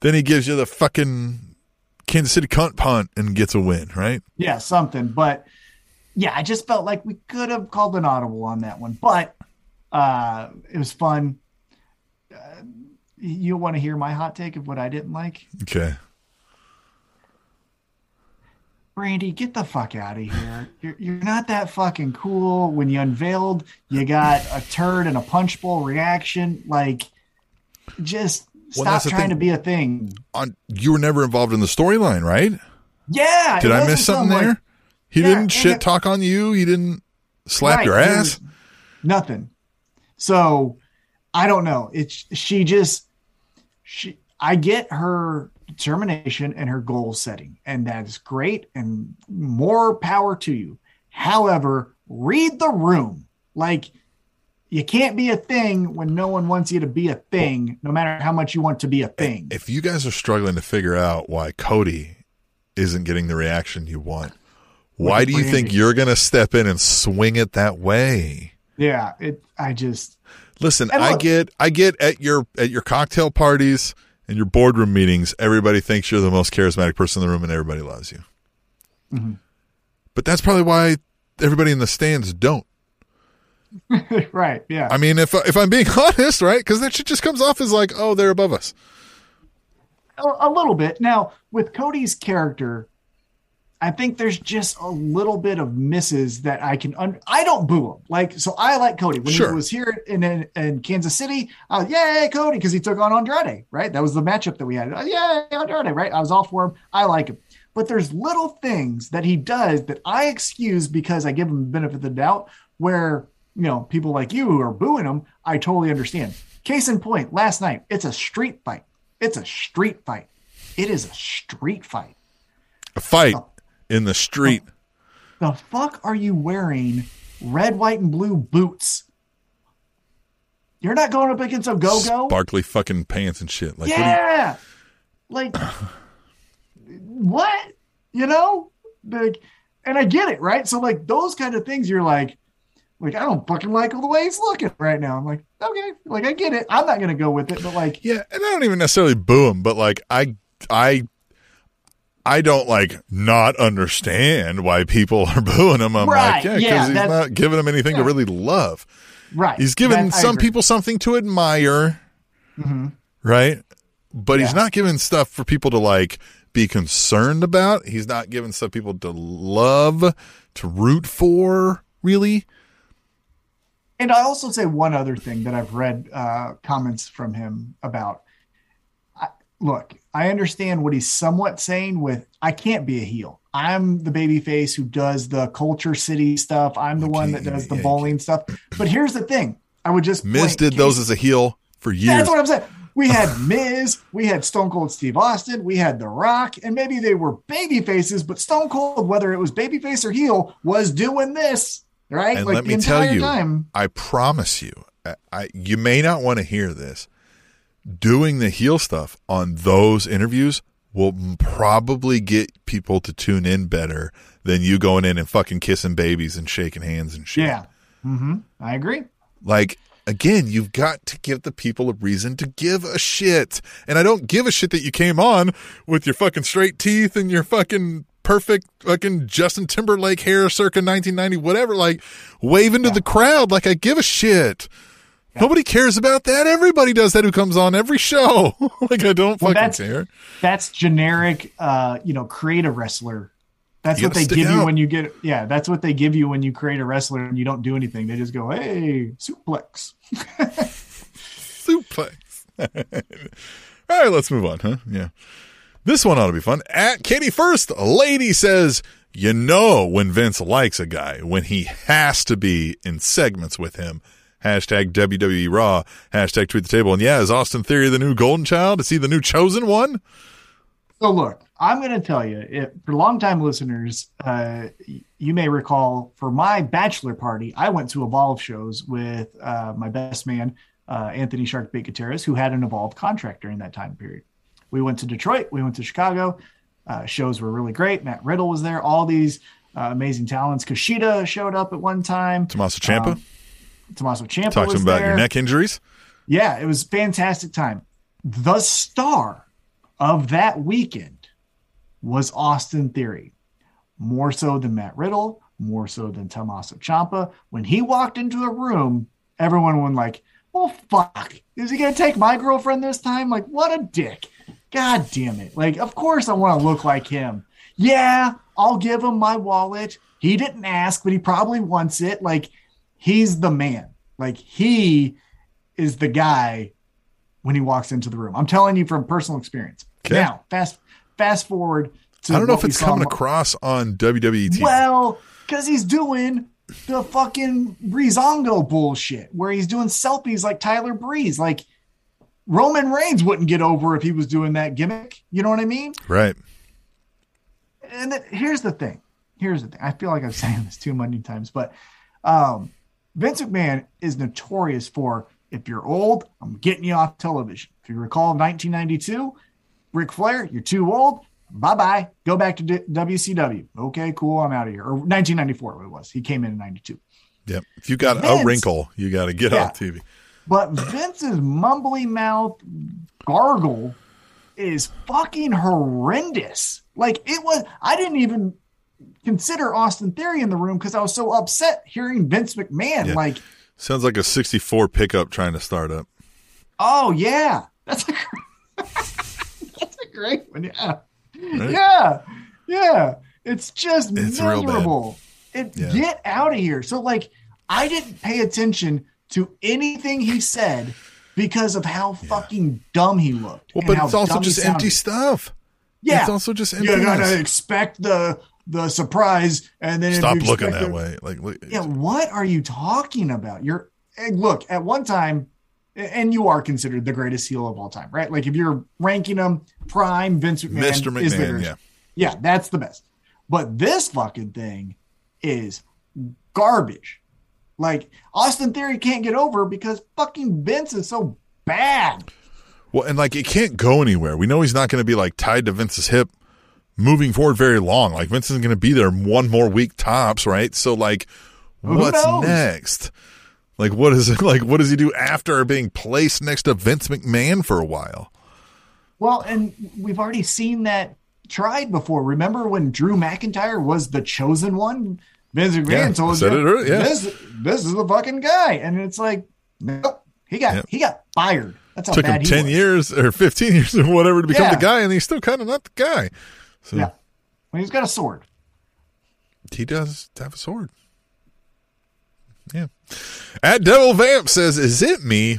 then he gives you the fucking Kansas City cunt punt and gets a win, right? yeah, something. But yeah, I just felt like we could have called an audible on that one, but uh, it was fun. Uh, you want to hear my hot take of what I didn't like? Okay. Brandi, get the fuck out of here. You're, you're not that fucking cool. When you unveiled, you got a turd and a punch bowl reaction. Like, just Well, stop trying thing. to be a thing. On you were never involved in the storyline, right? Yeah. Did I miss something some, there? like- he Yeah, didn't shit it- talk on you. He didn't slap Right, your ass. Nothing. So I don't know. It's she just she I get her determination and her goal setting, and that is great and more power to you. However, read the room. Like you can't be a thing when no one wants you to be a thing, no matter how much you want to be a thing. If you guys are struggling to figure out why Cody isn't getting the reaction you want, why do you think you're going to step in and swing it that way? Yeah, it I just Listen, And I get I get at your at your cocktail parties and your boardroom meetings, everybody thinks you're the most charismatic person in the room and everybody loves you. Mm-hmm. But that's probably why everybody in the stands don't. right, yeah. I mean, if if I'm being honest, right? Because that shit just comes off as like, oh, they're above us. a, a little bit. Now, with Cody's character, I think there's just a little bit of misses that I can. Un- I don't boo him. Like, so I like Cody when Sure. he was here in in, in Kansas City. Uh, yay, Cody, because he took on Andrade. Right, that was the matchup that we had. Uh, yay, Andrade. Right, I was all for him. I like him. But there's little things that he does that I excuse because I give him the benefit of the doubt. Where you know people like you who are booing him, I totally understand. Case in point, last night it's a street fight. It's a street fight. It is a street fight. A fight Oh. In the street. The fuck are you wearing red, white, and blue boots? You're not going up against a go go? Sparkly fucking pants and shit. Like, what you- yeah. Like, what? You know? Like, and I get it, right? So, like, those kind of things, you're like, like, I don't fucking like the way he's looking right now. I'm like, okay, like, I get it. I'm not to go with it, but like, Yeah, and I don't even necessarily boo him, but like I I I don't like not understand why people are booing him. I'm Right, like, yeah, because yeah, he's not giving them anything to really love. right. He's giving That- some people something to admire, Mhm. right? But he's not giving stuff for people to like be concerned about. He's not giving stuff people to love, to root for, really. And I also say one other thing that I've read uh, comments from him about. I, look, I understand what he's somewhat saying with I can't be a heel. I'm the baby face who does the culture city stuff. I'm the You one that does the yeah, bowling stuff. But here's the thing. I would just Miz did case- those as a heel for years. That's what I'm saying. We had Miz, we had Stone Cold Steve Austin, we had The Rock, and maybe they were baby faces, but Stone Cold, whether it was baby face or heel, was doing this, right? And like let the me tell entire you, time. I promise you, I, I you may not want to hear this. Doing the heel stuff on those interviews will probably get people to tune in better than you going in and fucking kissing babies and shaking hands and shit. Yeah. Mm-hmm. I agree. Like again, you've got to give the people a reason to give a shit. And I don't give a shit that you came on with your fucking straight teeth and your fucking perfect fucking Justin Timberlake hair circa 1990, whatever, like waving to the crowd like I give a shit. Nobody cares about that. Everybody does that who comes on every show. like I don't Well, fucking that's care. that's generic. Uh, you know, create a wrestler. That's You what they give you when you get. Yeah, that's what they give you when you create a wrestler and you don't do anything. They just go, "Hey, suplex." suplex. All right, let's move on, huh? Yeah. This one ought to be fun. At Katie First, a lady says, you know when Vince likes a guy, when he has to be in segments with him. Hashtag WWE Raw. Hashtag tweet the table. And yeah, is Austin Theory the new golden child? Is he the new chosen one? So look, I'm going to tell you, it, for longtime listeners, uh, you may recall for my bachelor party, I went to Evolve shows with uh, my best man, uh, Anthony Shark Bait Gutierrez, who had an Evolve contract during that time period. We went to Detroit, we went to Chicago. Uh, shows were really great. Matt Riddle was there. All these uh, amazing talents. Kushida showed up at one time. Tommaso Ciampa? Um, Tommaso Ciampa Talk to was him about there your neck injuries. yeah, it was a fantastic time. The star of that weekend was Austin Theory, more so than Matt Riddle, more so than Tommaso Ciampa. When he walked into a room, everyone went like, "Well, fuck, is he gonna take my girlfriend this time? Like, what a dick! God damn it! Like, of course I want to look like him. Yeah, I'll give him my wallet. He didn't ask, but he probably wants it. Like, he's the man. Like, he is the guy when he walks into the room. I'm telling you from personal experience. Okay. Now, fast fast forward to I don't know if it's coming across on WWE TV. Well, because he's doing the fucking Breezango bullshit where he's doing selfies like Tyler Breeze. Like Roman Reigns wouldn't get over if he was doing that gimmick. You know what I mean? right. and then, here's the thing. Here's the thing. I feel like I'm saying this too many times, but um, Vince McMahon is notorious for if you're old, I'm getting you off television. If you recall 1992, Ric Flair, you're too old. Bye bye. Go back to D- WCW. Okay, cool. I'm out of here. Or 1994, what it was. He came in in 92. Yep. If you got a wrinkle, you got to get Yeah. off TV. But Vince's mumbly mouth gargle is fucking horrendous. Like it was, I didn't even consider Austin Theory in the room because I was so upset hearing Vince McMahon. Yeah. Like, Sounds like a 64 pickup trying to start up. oh yeah, that's a that's a great one. Yeah, Right? yeah, yeah. It's just It's miserable. It Yeah. get out of here. So like, I didn't pay attention to anything he said because of how fucking dumb he looked. Well, but it's also just empty stuff. Yeah, It's also just you empty. gotta expect the the surprise, and then Stop looking that it- way. Like, Yeah, what are you talking about? You're and look at one time, and you are considered the greatest heel of all time, right? Like if you're ranking them prime, Vince McMahon, Mr. is the greatest. yeah. yeah, that's the best. But this fucking thing is garbage. Like Austin Theory can't get over because fucking Vince is so bad. Well, and like it can't go anywhere. We know he's not going to be like tied to Vince's hip moving forward very long. Like Vince isn't going to be there one more week tops, right? So like, what's next? Like, what is it? Like, what does he do after being placed next to Vince McMahon for a while? Well, and we've already seen that tried before. Remember when Drew McIntyre was the chosen one? Vince McMahon Yeah, told you earlier, yeah. this this is the fucking guy, and it's like nope, he got Yeah. he got fired. That's how Took him bad he ten years or fifteen years or whatever to become the guy, and he's still kind of not the guy. So Yeah, well, he's got a sword. he does have a sword. Yeah. At Devil Vamp says, "Is it me,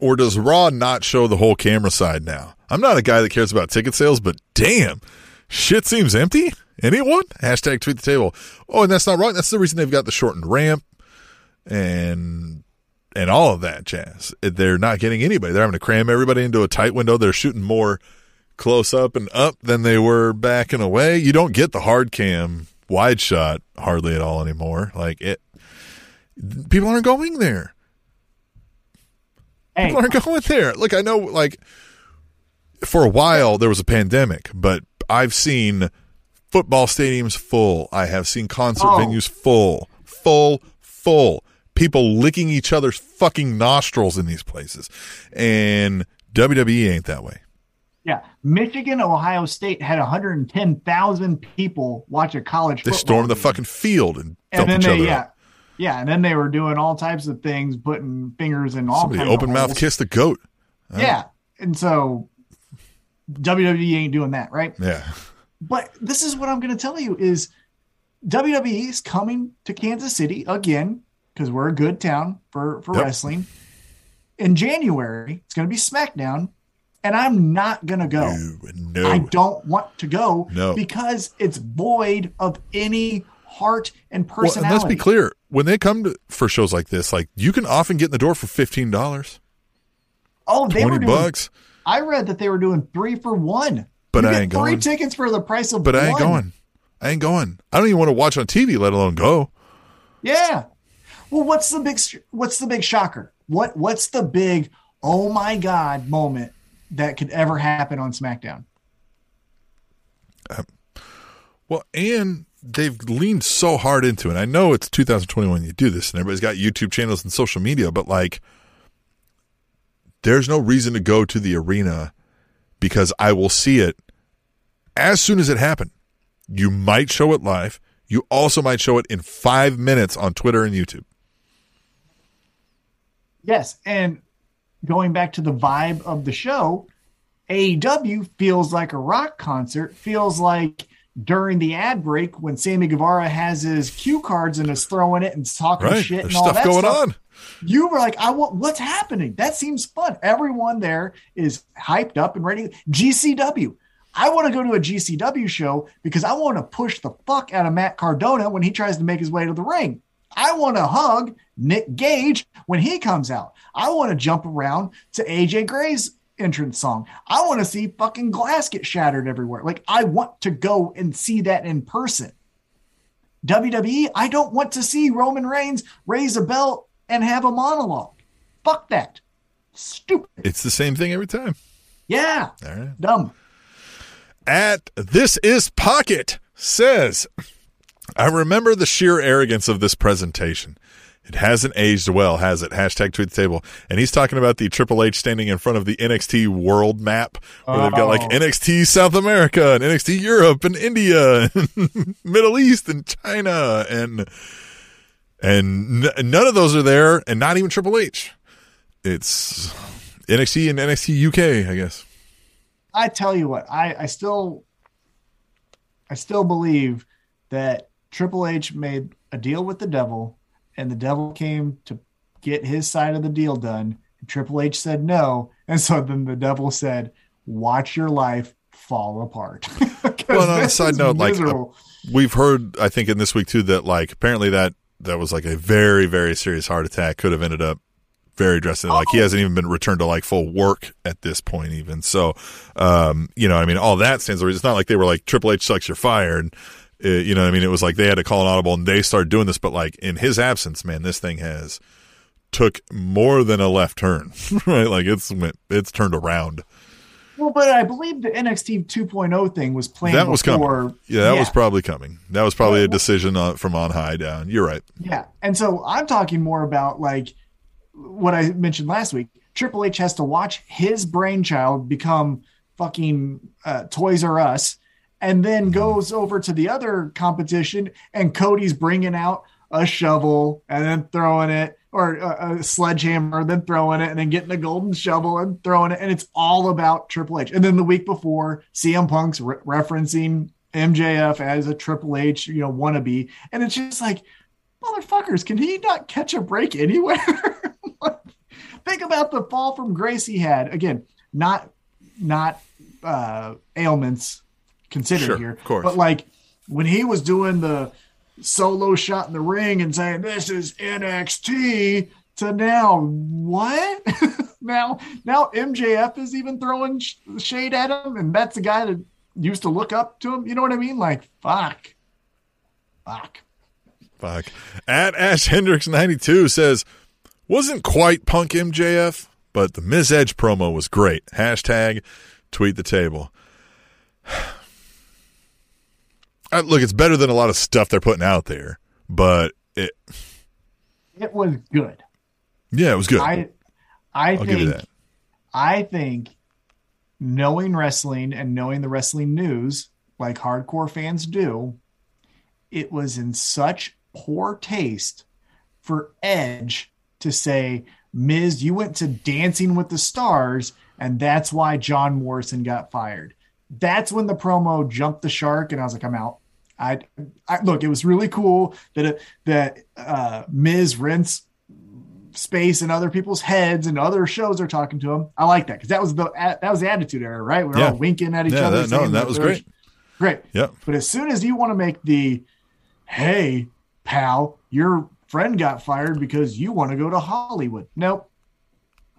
or does Raw not show the whole camera side now? I'm not a guy that cares about ticket sales, but damn, shit seems empty. Anyone? Hashtag tweet the table. Oh, and that's not wrong. That's the reason they've got the shortened ramp and and all of that jazz. They're not getting anybody. They're having to cram everybody into a tight window. They're shooting more close up and up than they were back and away. You don't get the hard cam wide shot hardly at all anymore. Like it, people aren't going there. Hey, People aren't going there. Look, I know, like, for a while there was a pandemic, but I've seen football stadiums full. I have seen concert Oh. venues full, full, full. People licking each other's fucking nostrils in these places. And WWE ain't that way. Yeah, Michigan, Ohio State had 110,000 people watch a college. They stormed the fucking field and and then each they other. yeah, up. yeah, and then they were doing all types of things, putting fingers in all Somebody open mouth holes. kiss the goat. Yeah, and so WWE ain't doing that, right? Yeah. But this is what I'm going to tell you is WWE is coming to Kansas City again because we're a good town for for Yep. wrestling. In January, it's going to be SmackDown, and I'm not going to go. No, no. I don't want to go No. because it's void of any heart and Well, and personality. let's be clear. When they come to, for shows like this, like you can often get in the door for fifteen dollars, Oh, they were twenty doing. bucks. I read that they were doing three for one. But You I ain't three going. tickets for the price of But I ain't going. I ain't going. I don't even want to watch on TV, let alone go. Yeah. Well, what's the big what's the big shocker? What what's the big oh my god moment that could ever happen on SmackDown? Um, well, and they've leaned so hard into it. I know it's 2021 you do this and everybody's got YouTube channels and social media, but like there's no reason to go to the arena because I will see it as soon as it happened. You might show it live. You also might show it in five minutes on Twitter and YouTube. Yes, and going back to the vibe of the show, AEW feels like a rock concert, feels like during the ad break when Sammy Guevara has his cue cards and is throwing it and talking Right. shit There's and all that stuff that going stuff. on. You were like, I want what's happening? That seems fun. Everyone there is hyped up and ready. GCW. I want to go to a GCW show because I want to push the fuck out of Matt Cardona when he tries to make his way to the ring. I want to hug Nick Gage when he comes out. I want to jump around to AJ Gray's entrance song. I want to see fucking glass get shattered everywhere. Like I want to go and see that in person. WWE, I don't want to see Roman Reigns raise a belt and have a monologue. Fuck that. Stupid. It's the same thing every time. Yeah. All right. Dumb. at This Is Pocket says, I remember the sheer arrogance of this presentation. It hasn't aged well, has it? Hashtag tweet the table. And he's talking about the Triple H standing in front of the NXT world map where they've got like Oh. NXT South America and NXT Europe and India and Middle East and China and and n- none of those are there and not even Triple H. It's NXT and NXT UK, I guess. I tell you what, I, I still I still believe that Triple H made a deal with the devil and the devil came to get his side of the deal done. And Triple H said no. And so then the devil said, Watch your life fall apart." Well, on a side note, like, uh, we've heard i think in this week too that like apparently that that was like a very very serious heart attack could have ended up very drastic like he hasn't even been returned to like full work at this point even so um you know i mean all that stands to reason. it's not like they were like triple h sucks you're fired uh, you know what i mean it was like they had to call an audible and they started doing this but like in his absence man this thing has took more than a left turn right like it's went it's turned around Well, but I believe the NXT 2.0 thing was planned that was before. coming yeah that was probably coming that was probably a decision on, from on high down you're right Yeah. And so I'm talking more about like what I mentioned last week. Triple H has to watch his brainchild become fucking uh, Toys R Us and then goes over to the other competition and Cody's bringing out a shovel and then throwing it or a, a sledgehammer, then throwing it and then getting a golden shovel and throwing it. And it's all about Triple H. And then the week before, CM Punk's re- referencing MJF as a Triple H, you know, wannabe. And it's just like, motherfuckers, can he not catch a break anywhere? Think about the fall from grace he had. Again, not not uh ailments considered Sure, here. of course. But like when he was doing the solo shot in the ring and saying this is NXT to now what? now now MJF is even throwing sh- shade at him and that's the guy that used to look up to him. You know what I mean? Like fuck. Fuck. Fuck. At Ash Hendricks 92 says, wasn't quite punk MJF, but the Miz Edge promo was great. Hashtag tweet the table. Uh, look, it's better than a lot of stuff they're putting out there, but it, It was good. yeah, it was good. I I I'll give you think that. I think knowing wrestling and knowing the wrestling news like hardcore fans do, it was in such poor taste for Edge to say, Miz, you went to Dancing with the Stars, and that's why John Morrison got fired. That's when the promo jumped the shark, and I was like, I'm out. I, I look. It was really cool that that uh, Miz rents space in other people's heads, and other shows are talking to him. I like that because that was the that was the attitude era, right? We are Yeah. all winking at each Yeah, other. that- no, saying that was great. Great. Yep. But as soon as you want to make the, hey, pal, your friend got fired because you want to go to Hollywood. Nope.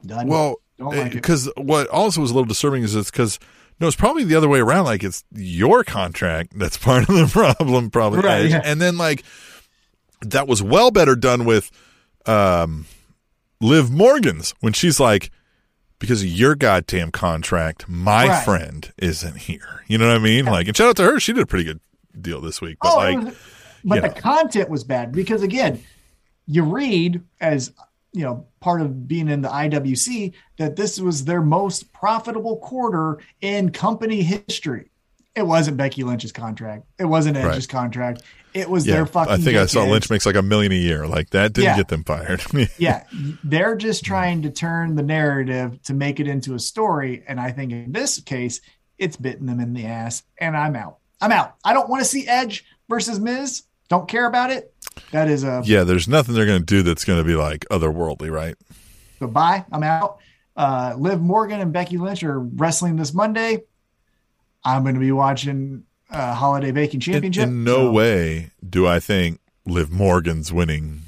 Done. Well, Don't like it. because what also was a little disturbing is it's because no, it's probably the other way around. Like it's your contract that's part of the problem, probably. Right, yeah. And then like that was well better done with um, Liv Morgan's when she's like, because of your goddamn contract, my Right. friend isn't here. You know what I mean? Like, and shout out to her, she did a pretty good deal this week. But Oh, like, was- but the know. content was bad because again, you read as you know part of being in the IWC that this was their most profitable quarter in company history. It wasn't Becky Lynch's contract. It wasn't Edge's Right. contract. It was yeah, their fucking. I think I saw. Lynch makes like a million a year. Like that didn't Yeah. get them fired. yeah, they're just trying to turn the narrative to make it into a story. And I think in this case, it's bitten them in the ass. And I'm out. I'm out. I don't want to see Edge versus Miz. Don't care about it. That is a yeah, there's nothing they're going to do that's going to be like otherworldly, right? goodbye. I'm out. Uh, Liv Morgan and Becky Lynch are wrestling this Monday. I'm going to be watching uh, Holiday Baking In, Championship. in no So- way do I think Liv Morgan's winning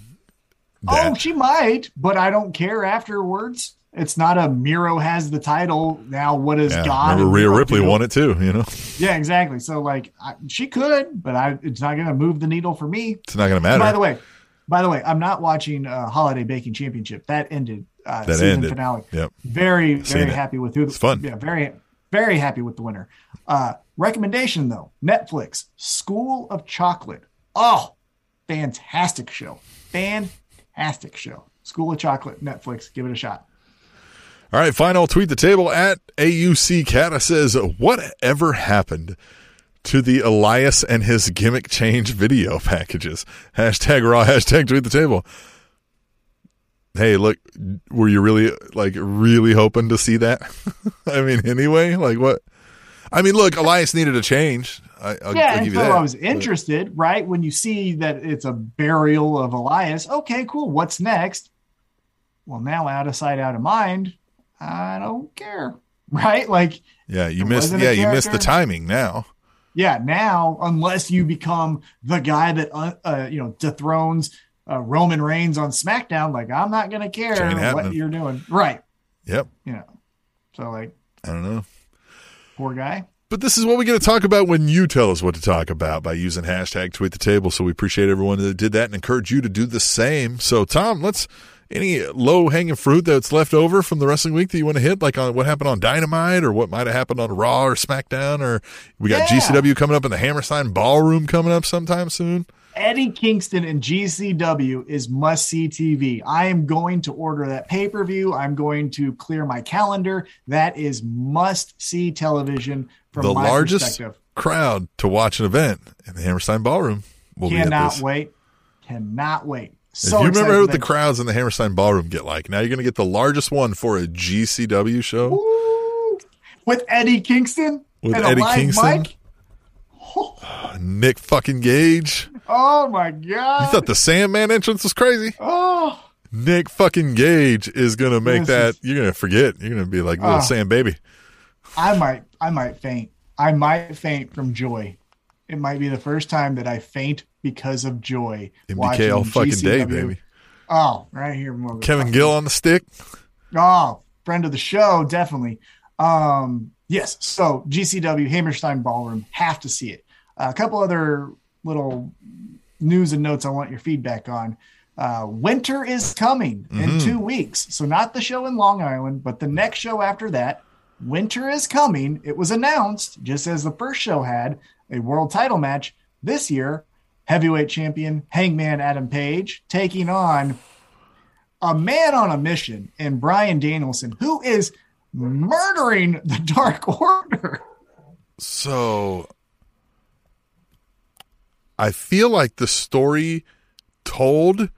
that. Oh, she might, but I don't care afterwards. It's not a Miro has the title now. What is yeah, God? remember Rhea Ripley won it too. You know, Yeah, exactly. So like I, she could, but I it's not going to move the needle for me. it's not going to matter. By the way, by the way, I'm not watching uh, Holiday Baking Championship. That ended. Uh, That season ended. finale. Yep. Very very it. happy with who. It's fun. Yeah, very very happy with the winner. Uh, recommendation though, Netflix School of Chocolate. Oh, fantastic show! Fantastic show. School of Chocolate. Netflix. Give it a shot. All right, final tweet the table at AUC Cata says, Whatever happened to the Elias and his gimmick change video packages? Hashtag raw, hashtag tweet the table. Hey, look, were you really like really hoping to see that? I mean, anyway, like what? I mean, look, Elias needed a change. I, I'll, yeah, I'll so. I was interested, right? When you see that it's a burial of Elias, okay, cool. What's next? Well, now out of sight, out of mind. I don't care, right? Like, yeah, you missed. Yeah, you missed the timing. Now, yeah, now unless you become the guy that uh, uh, you know dethrones uh, Roman Reigns on SmackDown, like I'm not gonna care what you're doing, right? yep. You know, so like, I don't know. poor guy. But this is what we get to talk about when you tell us what to talk about by using hashtag tweet the table. So we appreciate everyone that did that and encourage you to do the same. So Tom, let's any low hanging fruit that's left over from the wrestling week that you want to hit, like on what happened on Dynamite or what might have happened on Raw or SmackDown, or we got Yeah. GCW coming up in the Hammerstein Ballroom coming up sometime soon. Eddie Kingston and GCW is must see TV. I am going to order that pay per view. I'm going to clear my calendar. That is must see television from the largest perspective. crowd to watch an event in the Hammerstein Ballroom. will Cannot wait. Cannot wait. If you remember what the crowds in the Hammerstein Ballroom get like, now you're going to get the largest one for a GCW show. Ooh. with Eddie Kingston With Eddie Kingston? Nick fucking Gage. Oh my god! You thought the Sandman entrance was crazy? oh, Nick fucking Gage is gonna make This that. is- You're gonna forget. You're gonna be like little Oh. Sam baby. I might, I might faint. I might faint from joy. It might be the first time that I faint because of joy. MDK all fucking day, GCW. baby. Oh, right here. Kevin Gill on the stick. Oh, friend of the show, definitely. Um, yes. So GCW Hammerstein Ballroom, have to see it. a couple other little news and notes I want your feedback on. Uh, winter is coming in Mhm. two weeks. So not the show in Long Island, but the next show after that. Winter is coming. It was announced just as the first show had a world title match this year. Heavyweight champion Hangman Adam Page taking on a man on a mission in Bryan Danielson, who is murdering the Dark Order. So I feel like the story told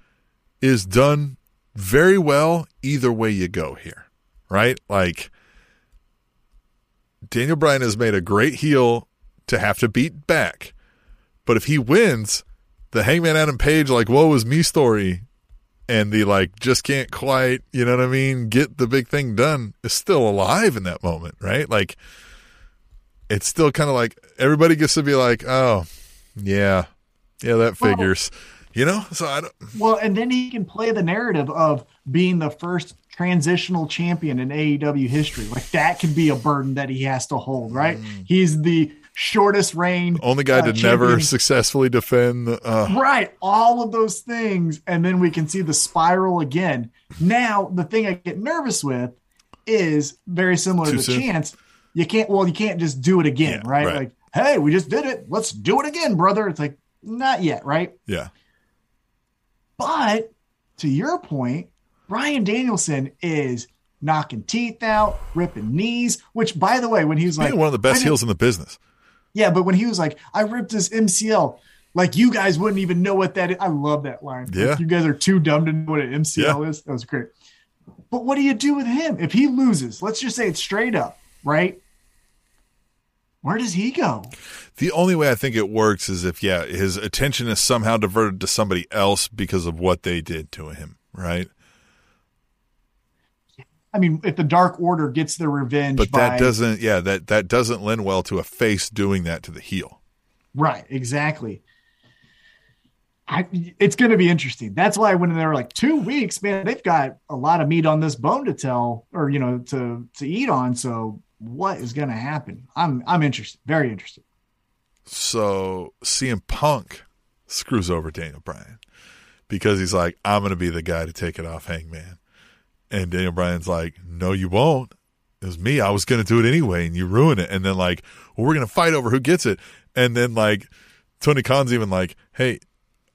is done very well either way you go here, right? Like Daniel Bryan has made a great heel to have to beat back. But if he wins, the Hangman Adam Page like woe is me story and the like just can't quite, you know what I mean, get the big thing done is still alive in that moment, right? Like it's still kind of like everybody gets to be like, "Oh, yeah. Yeah, that Well- figures." you know? So I don't Well, and then he can play the narrative of being the first transitional champion in AEW history. Like that can be a burden that he has to hold, right? Mm. He's the shortest reign only guy uh, to never successfully defend the uh Right, all of those things, and then we can see the spiral again. Now, the thing I get nervous with is very similar Too to soon? Chance. You can't, well, you can't just do it again, Yeah, right? right. Like, hey, we just did it. Let's do it again, brother. It's like, not yet, right? yeah. But to your point, Bryan Danielson is knocking teeth out, ripping knees, which, by the way, when he was like, one of the best heels in the business. Yeah, but when he was like, I ripped his MCL, like you guys wouldn't even know what that is. I love that line. Like, Yeah. you guys are too dumb to know what an MCL is. That was great. But what do you do with him? If he loses, let's just say it's straight up, right? Where does he go? The only way I think it works is if yeah, his attention is somehow diverted to somebody else because of what they did to him, right? I mean, if the Dark Order gets their revenge, But by, that doesn't yeah, that that doesn't lend well to a face doing that to the heel. Right, exactly. I, it's going to be interesting. That's why when they were like two weeks, man, they've got a lot of meat on this bone to tell, or you know, to to eat on. So, what is going to happen? I'm I'm interested, very interested. So CM Punk screws over Daniel Bryan because he's like, I'm going to be the guy to take it off Hangman. And Daniel Bryan's like, No, you won't. It was me. I was going to do it anyway, and you ruin it. And then, like, well, we're going to fight over who gets it. And then, like, Tony Khan's even like, Hey,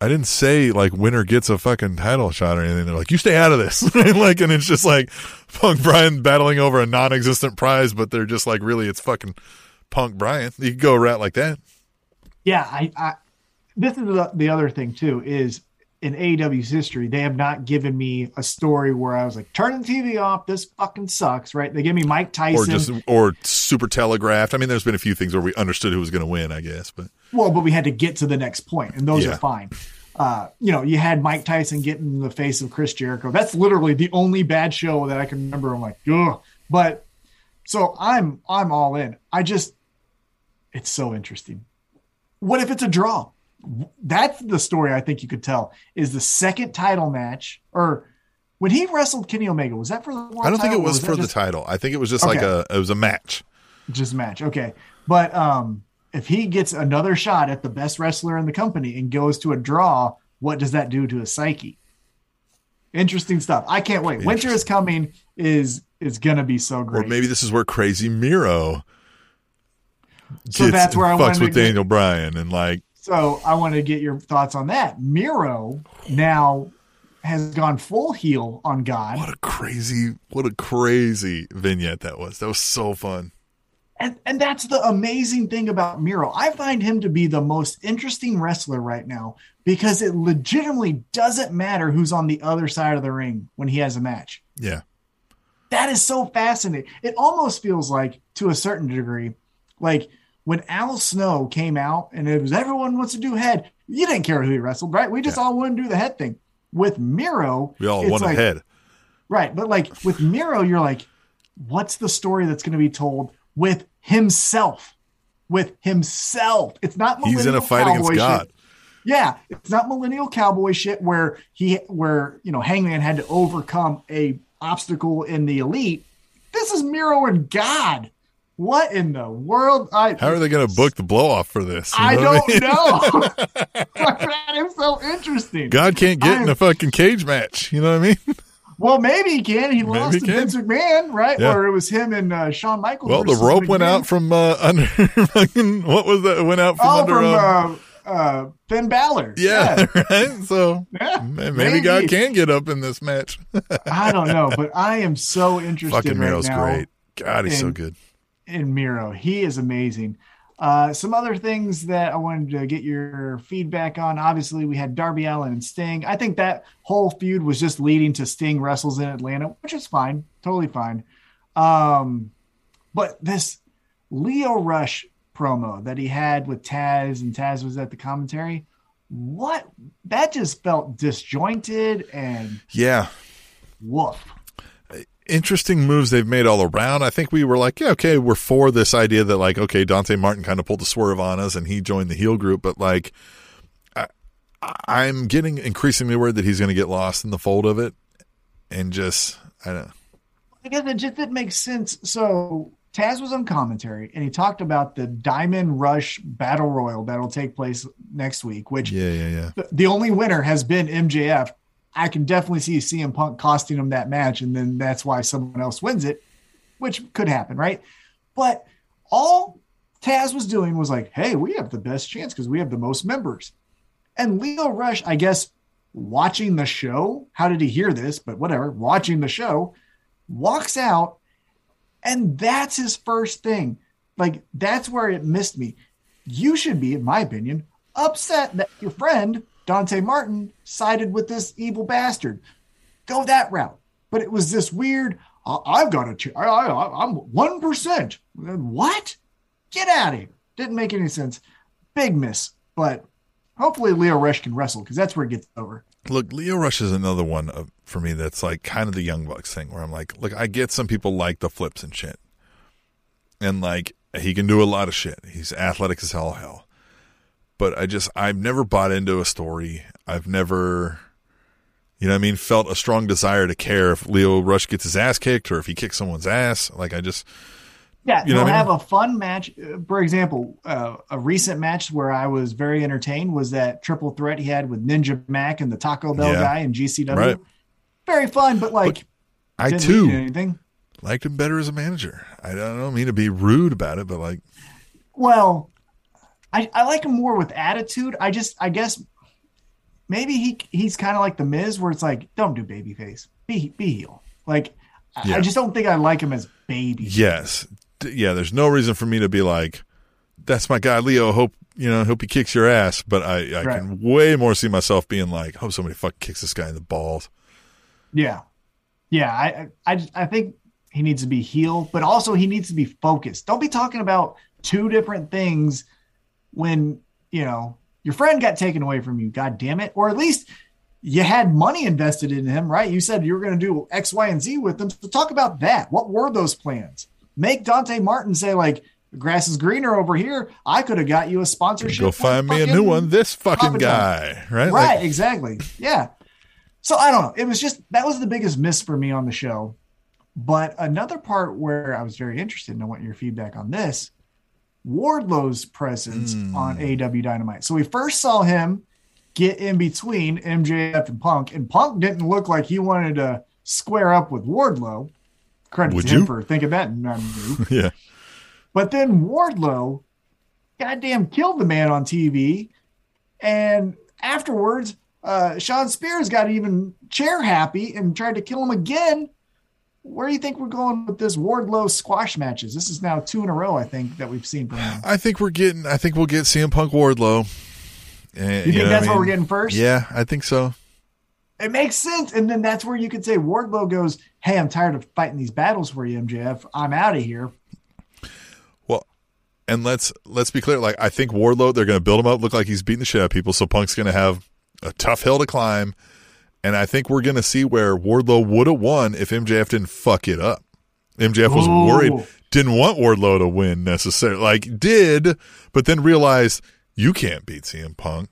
I didn't say like winner gets a fucking title shot or anything. They're like, you stay out of this. like, and it's just like Punk Bryan battling over a non existent prize, but they're just like, really, it's fucking Punk Bryan. You go route like that. Yeah, I, I this is the, the other thing too is in AEW's history, they have not given me a story where I was like, turn the TV off. This fucking sucks, right? They give me Mike Tyson. or just or super telegraphed. I mean, there's been a few things where we understood who was going to win, I guess, but Well, but we had to get to the next point, and those Yeah. are fine. Uh, you know, you had Mike Tyson getting in the face of Chris Jericho. That's literally the only bad show that I can remember. I'm like, ugh. But so I'm I'm all in. I just it's so interesting. What if it's a draw? That's the story I think you could tell is the second title match or when he wrestled Kenny Omega, was that for the I don't think it was that for the title. I think it was just like a it was a match. just match. Okay. But um if he gets another shot at the best wrestler in the company and goes to a draw, what does that do to his psyche? Interesting stuff. I can't wait. Winter is coming is is gonna be so great. Or maybe this is where Crazy Miro So gets that's where I fucks with to Daniel Bryan and like so I want to get your thoughts on that. Miro now has gone full heel on God. what a crazy what a crazy vignette that was. That was so fun. And and that's the amazing thing about Miro. I find him to be the most interesting wrestler right now because it legitimately doesn't matter who's on the other side of the ring when he has a match. Yeah. That is so fascinating. It almost feels like, to a certain degree, like when Al Snow came out and it was everyone wants to do head. You didn't care who he wrestled, right? We just Yeah. all want to do the head thing. With Miro, We all want like- ahead. Right. But like with Miro, you're like, what's the story that's going to be told with himself? With himself. It's not He's in a fight against shit. God. Yeah, it's not millennial cowboy shit where he where you know Hangman had to overcome a obstacle in the elite. This is Miro and God. What in the world? I How are they going to book the blow off for this? You I know what mean? don't know. that is so interesting. God can't get in I'm- a fucking cage match. You know what I mean? Well, maybe he can. He lost he to can. Vince McMahon, right? Yeah. Or it was him and uh, Shawn Michaels. Well, the rope went out from uh, under what was that? Went out from Oh, under. from um, uh, uh, Finn Balor. yeah, right. So Yeah, ma- maybe, God can get up in this match. I don't know, but I am so interested fucking right Miro's now. great. God, he's so good. In Miro. He is amazing. Uh, some other things that I wanted to get your feedback on. Obviously, we had Darby Allin and Sting. I think that whole feud was just leading to Sting wrestles in Atlanta, which is fine, totally fine. Um, but this Lio Rush promo that he had with Taz and Taz was at the commentary, what that just felt disjointed and Yeah. woof. Interesting moves they've made all around. I think we were like, yeah, okay, we're for this idea that like, okay, Dante Martin kind of pulled the swerve on us and he joined the heel group, but like, I, I'm getting increasingly worried that he's going to get lost in the fold of it, and just I don't. know. I guess it just didn't make sense. So Taz was on commentary and he talked about the Diamond Rush Battle Royal that'll take place next week, which Yeah, yeah, yeah. the, the only winner has been MJF. I can definitely see CM Punk costing him that match, and then that's why someone else wins it, which could happen, right? But all Taz was doing was like, hey, we have the best chance because we have the most members. And Lio Rush, I guess, watching the show, how did he hear this? But whatever, watching the show, walks out, and that's his first thing. Like, that's where it missed me. You should be, in my opinion, upset that your friend, Dante Martin, sided with this evil bastard. Go that route. But it was this weird, "I- I've got a, ch- I, I, I'm 1%. What? Get out of here. Didn't make any sense. Big miss. But hopefully Lio Rush can wrestle because that's where it gets over. Look, Lio Rush is another one of, for me that's like kind of the Young Bucks thing where I'm like, look, I get some people like the flips and shit. And like, he can do a lot of shit. He's athletic as hell, hell. But I just, I've never bought into a story. I've never, you know what I mean, felt a strong desire to care if Lio Rush gets his ass kicked or if he kicks someone's ass. Like, I just, Yeah, You know they'll I have mean? a fun match. For example, uh, a recent match where I was very entertained was that triple threat he had with Ninja Mac and the Taco Bell Yeah. guy and GCW. Right. Very fun, but like I didn't too anything. liked him better as a manager. I don't, I don't mean to be rude about it, but like, Well, I, I like him more with attitude. I just I guess maybe he he's kind of like the Miz, where it's like, don't do babyface, be be heel. Like I- Yeah. I just don't think I like him as baby. Yes. Yeah, there's no reason for me to be like, that's my guy, Lio. Hope, you know, hope he kicks your ass. But I, I Right. can way more see myself being like, hope somebody fucking kicks this guy in the balls. Yeah, yeah. I I I- I think he needs to be heel, but also he needs to be focused. Don't be talking about two different things when you know your friend got taken away from you. God damn it! Or at least you had money invested in him, right? You said you were going to do X, Y, and Z with them. So talk about that. What were those plans? Make Dante Martin say like, "The grass is greener over here. I could have got you a sponsorship. Go find me a new one. This fucking guy. Right? Right, Like, exactly. Yeah. So I don't know. It was just that was the biggest miss for me on the show. But another part where I was very interested, and I want your feedback on this Wardlow's presence on AEW Dynamite. So we first saw him get in between MJF and Punk, and Punk didn't look like he wanted to square up with Wardlow. Credit Would to him you? for thinking that yeah. But then Wardlow, goddamn, killed the man on TV. And afterwards, uh, Shawn Spears got even chair happy and tried to kill him again. Where do you think we're going with this Wardlow squash matches? This is now two in a row, I think, that we've seen from him. I think we're getting, I think we'll get CM Punk Wardlow. Eh, and, You think know that's I what mean? we're getting first? Yeah, I think so. It makes sense. And then that's where you could say Wardlow goes, Hey, I'm tired of fighting these battles for you, MJF. I'm out of here. Well, and let's let's be clear. Like I think Wardlow, they're going to build him up, look like he's beating the shit out of people. So Punk's going to have a tough hill to climb, and I think we're going to see where Wardlow would have won if MJF didn't fuck it up. MJF was Ooh. worried, didn't want Wardlow to win necessarily. Like did, but then realized you can't beat CM Punk.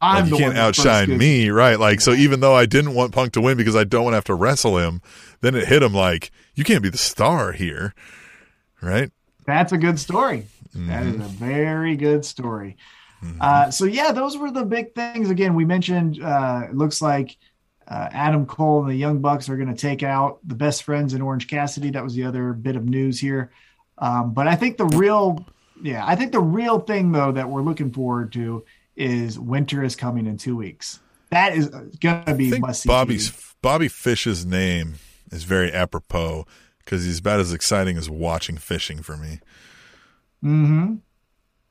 I'm Like, you can't that outshine me, right? Like, so even though I didn't want Punk to win because I don't want to have to wrestle him, then it hit him like, you can't be the star here, right? That's a good story. That Mm-hmm. is a very good story. Uh, so yeah, those were the big things. Again, we mentioned uh, it looks like uh, Adam Cole and the Young Bucks are going to take out the best friends in Orange Cassidy. That was the other bit of news here. Um, but I think the real, yeah, I think the real thing though that we're looking forward to is Winter is coming in two weeks. That is going to be must see. Bobby's Bobby Fish's name is very apropos because he's about as exciting as watching fishing for me. Mm-hmm.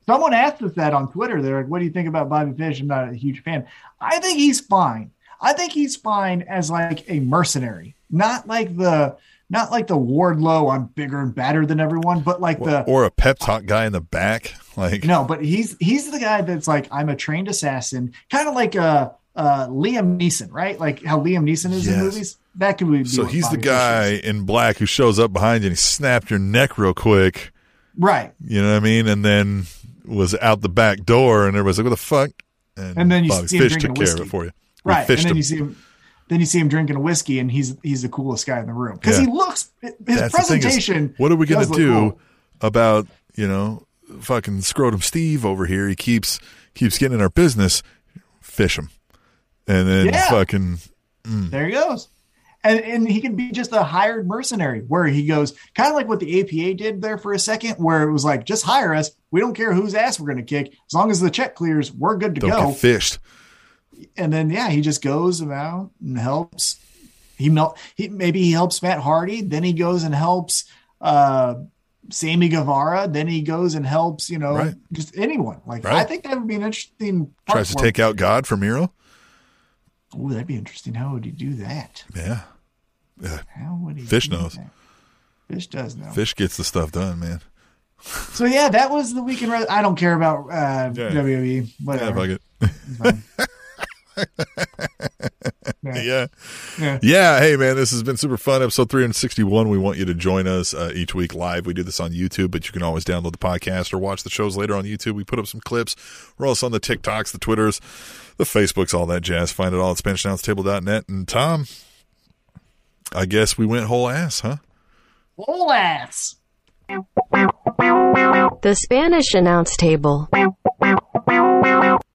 Someone asked us that on Twitter. They're like, "What do you think about Bobby Fish?" I'm not a huge fan. I think he's fine. I think he's fine as like a mercenary, not like the not like the Wardlow. I'm bigger and badder than everyone, but like the or a pep talk guy in the back. Like no, but he's he's the guy that's like I'm a trained assassin, kind of like a. Uh, Liam Neeson, right? Like how Liam Neeson is Yes. in movies. That could be. so he's the guy is. in black who shows up behind you and he snapped your neck real quick. right? You know what I mean? And then was out the back door, and everybody's like, "What the fuck?" And then you Bobby Fish took care of it for you. Right, and then him. you see him. Then you see him drinking a whiskey, and he's he's the coolest guy in the room because Yeah. he looks. His That's thing is, presentation. what are we going to do cool. about you know fucking scrotum Steve over here? He keeps keeps getting in our business. Fish him, and then Yeah. fucking mm. There he goes. And, and he can be just a hired mercenary where he goes kind of like what the APA did there for a second, where it was like, just hire us. We don't care whose ass we're going to kick. As long as the check clears, we're good to don't go. get fished. And then, yeah, he just goes about and helps. He, he maybe he helps Matt Hardy. Then he goes and helps uh, Sammy Guevara. Then he goes and helps, you know, Right. just anyone. Like, Right. I think that would be an interesting part. Tries to take out God for Miro. Oh, that'd be interesting. How would he do that? Yeah, yeah. How would he? Fish do knows. that? Fish does know. Fish gets the stuff done, man. So yeah, that was the weekend. I don't care about uh, Yeah. WWE. Yeah, Whatever. fuck it. It's fine. yeah. yeah. Yeah. Yeah, hey man, this has been super fun. Episode 361. We want you to join us uh, each week live. We do this on YouTube, but you can always download the podcast or watch the shows later on YouTube. We put up some clips. We're also on the TikToks, the Twitters, the Facebooks, all that jazz. Find it all at SpanishAnnounceTable.net. And Tom, I guess we went whole ass, huh? Whole ass. The Spanish announce table.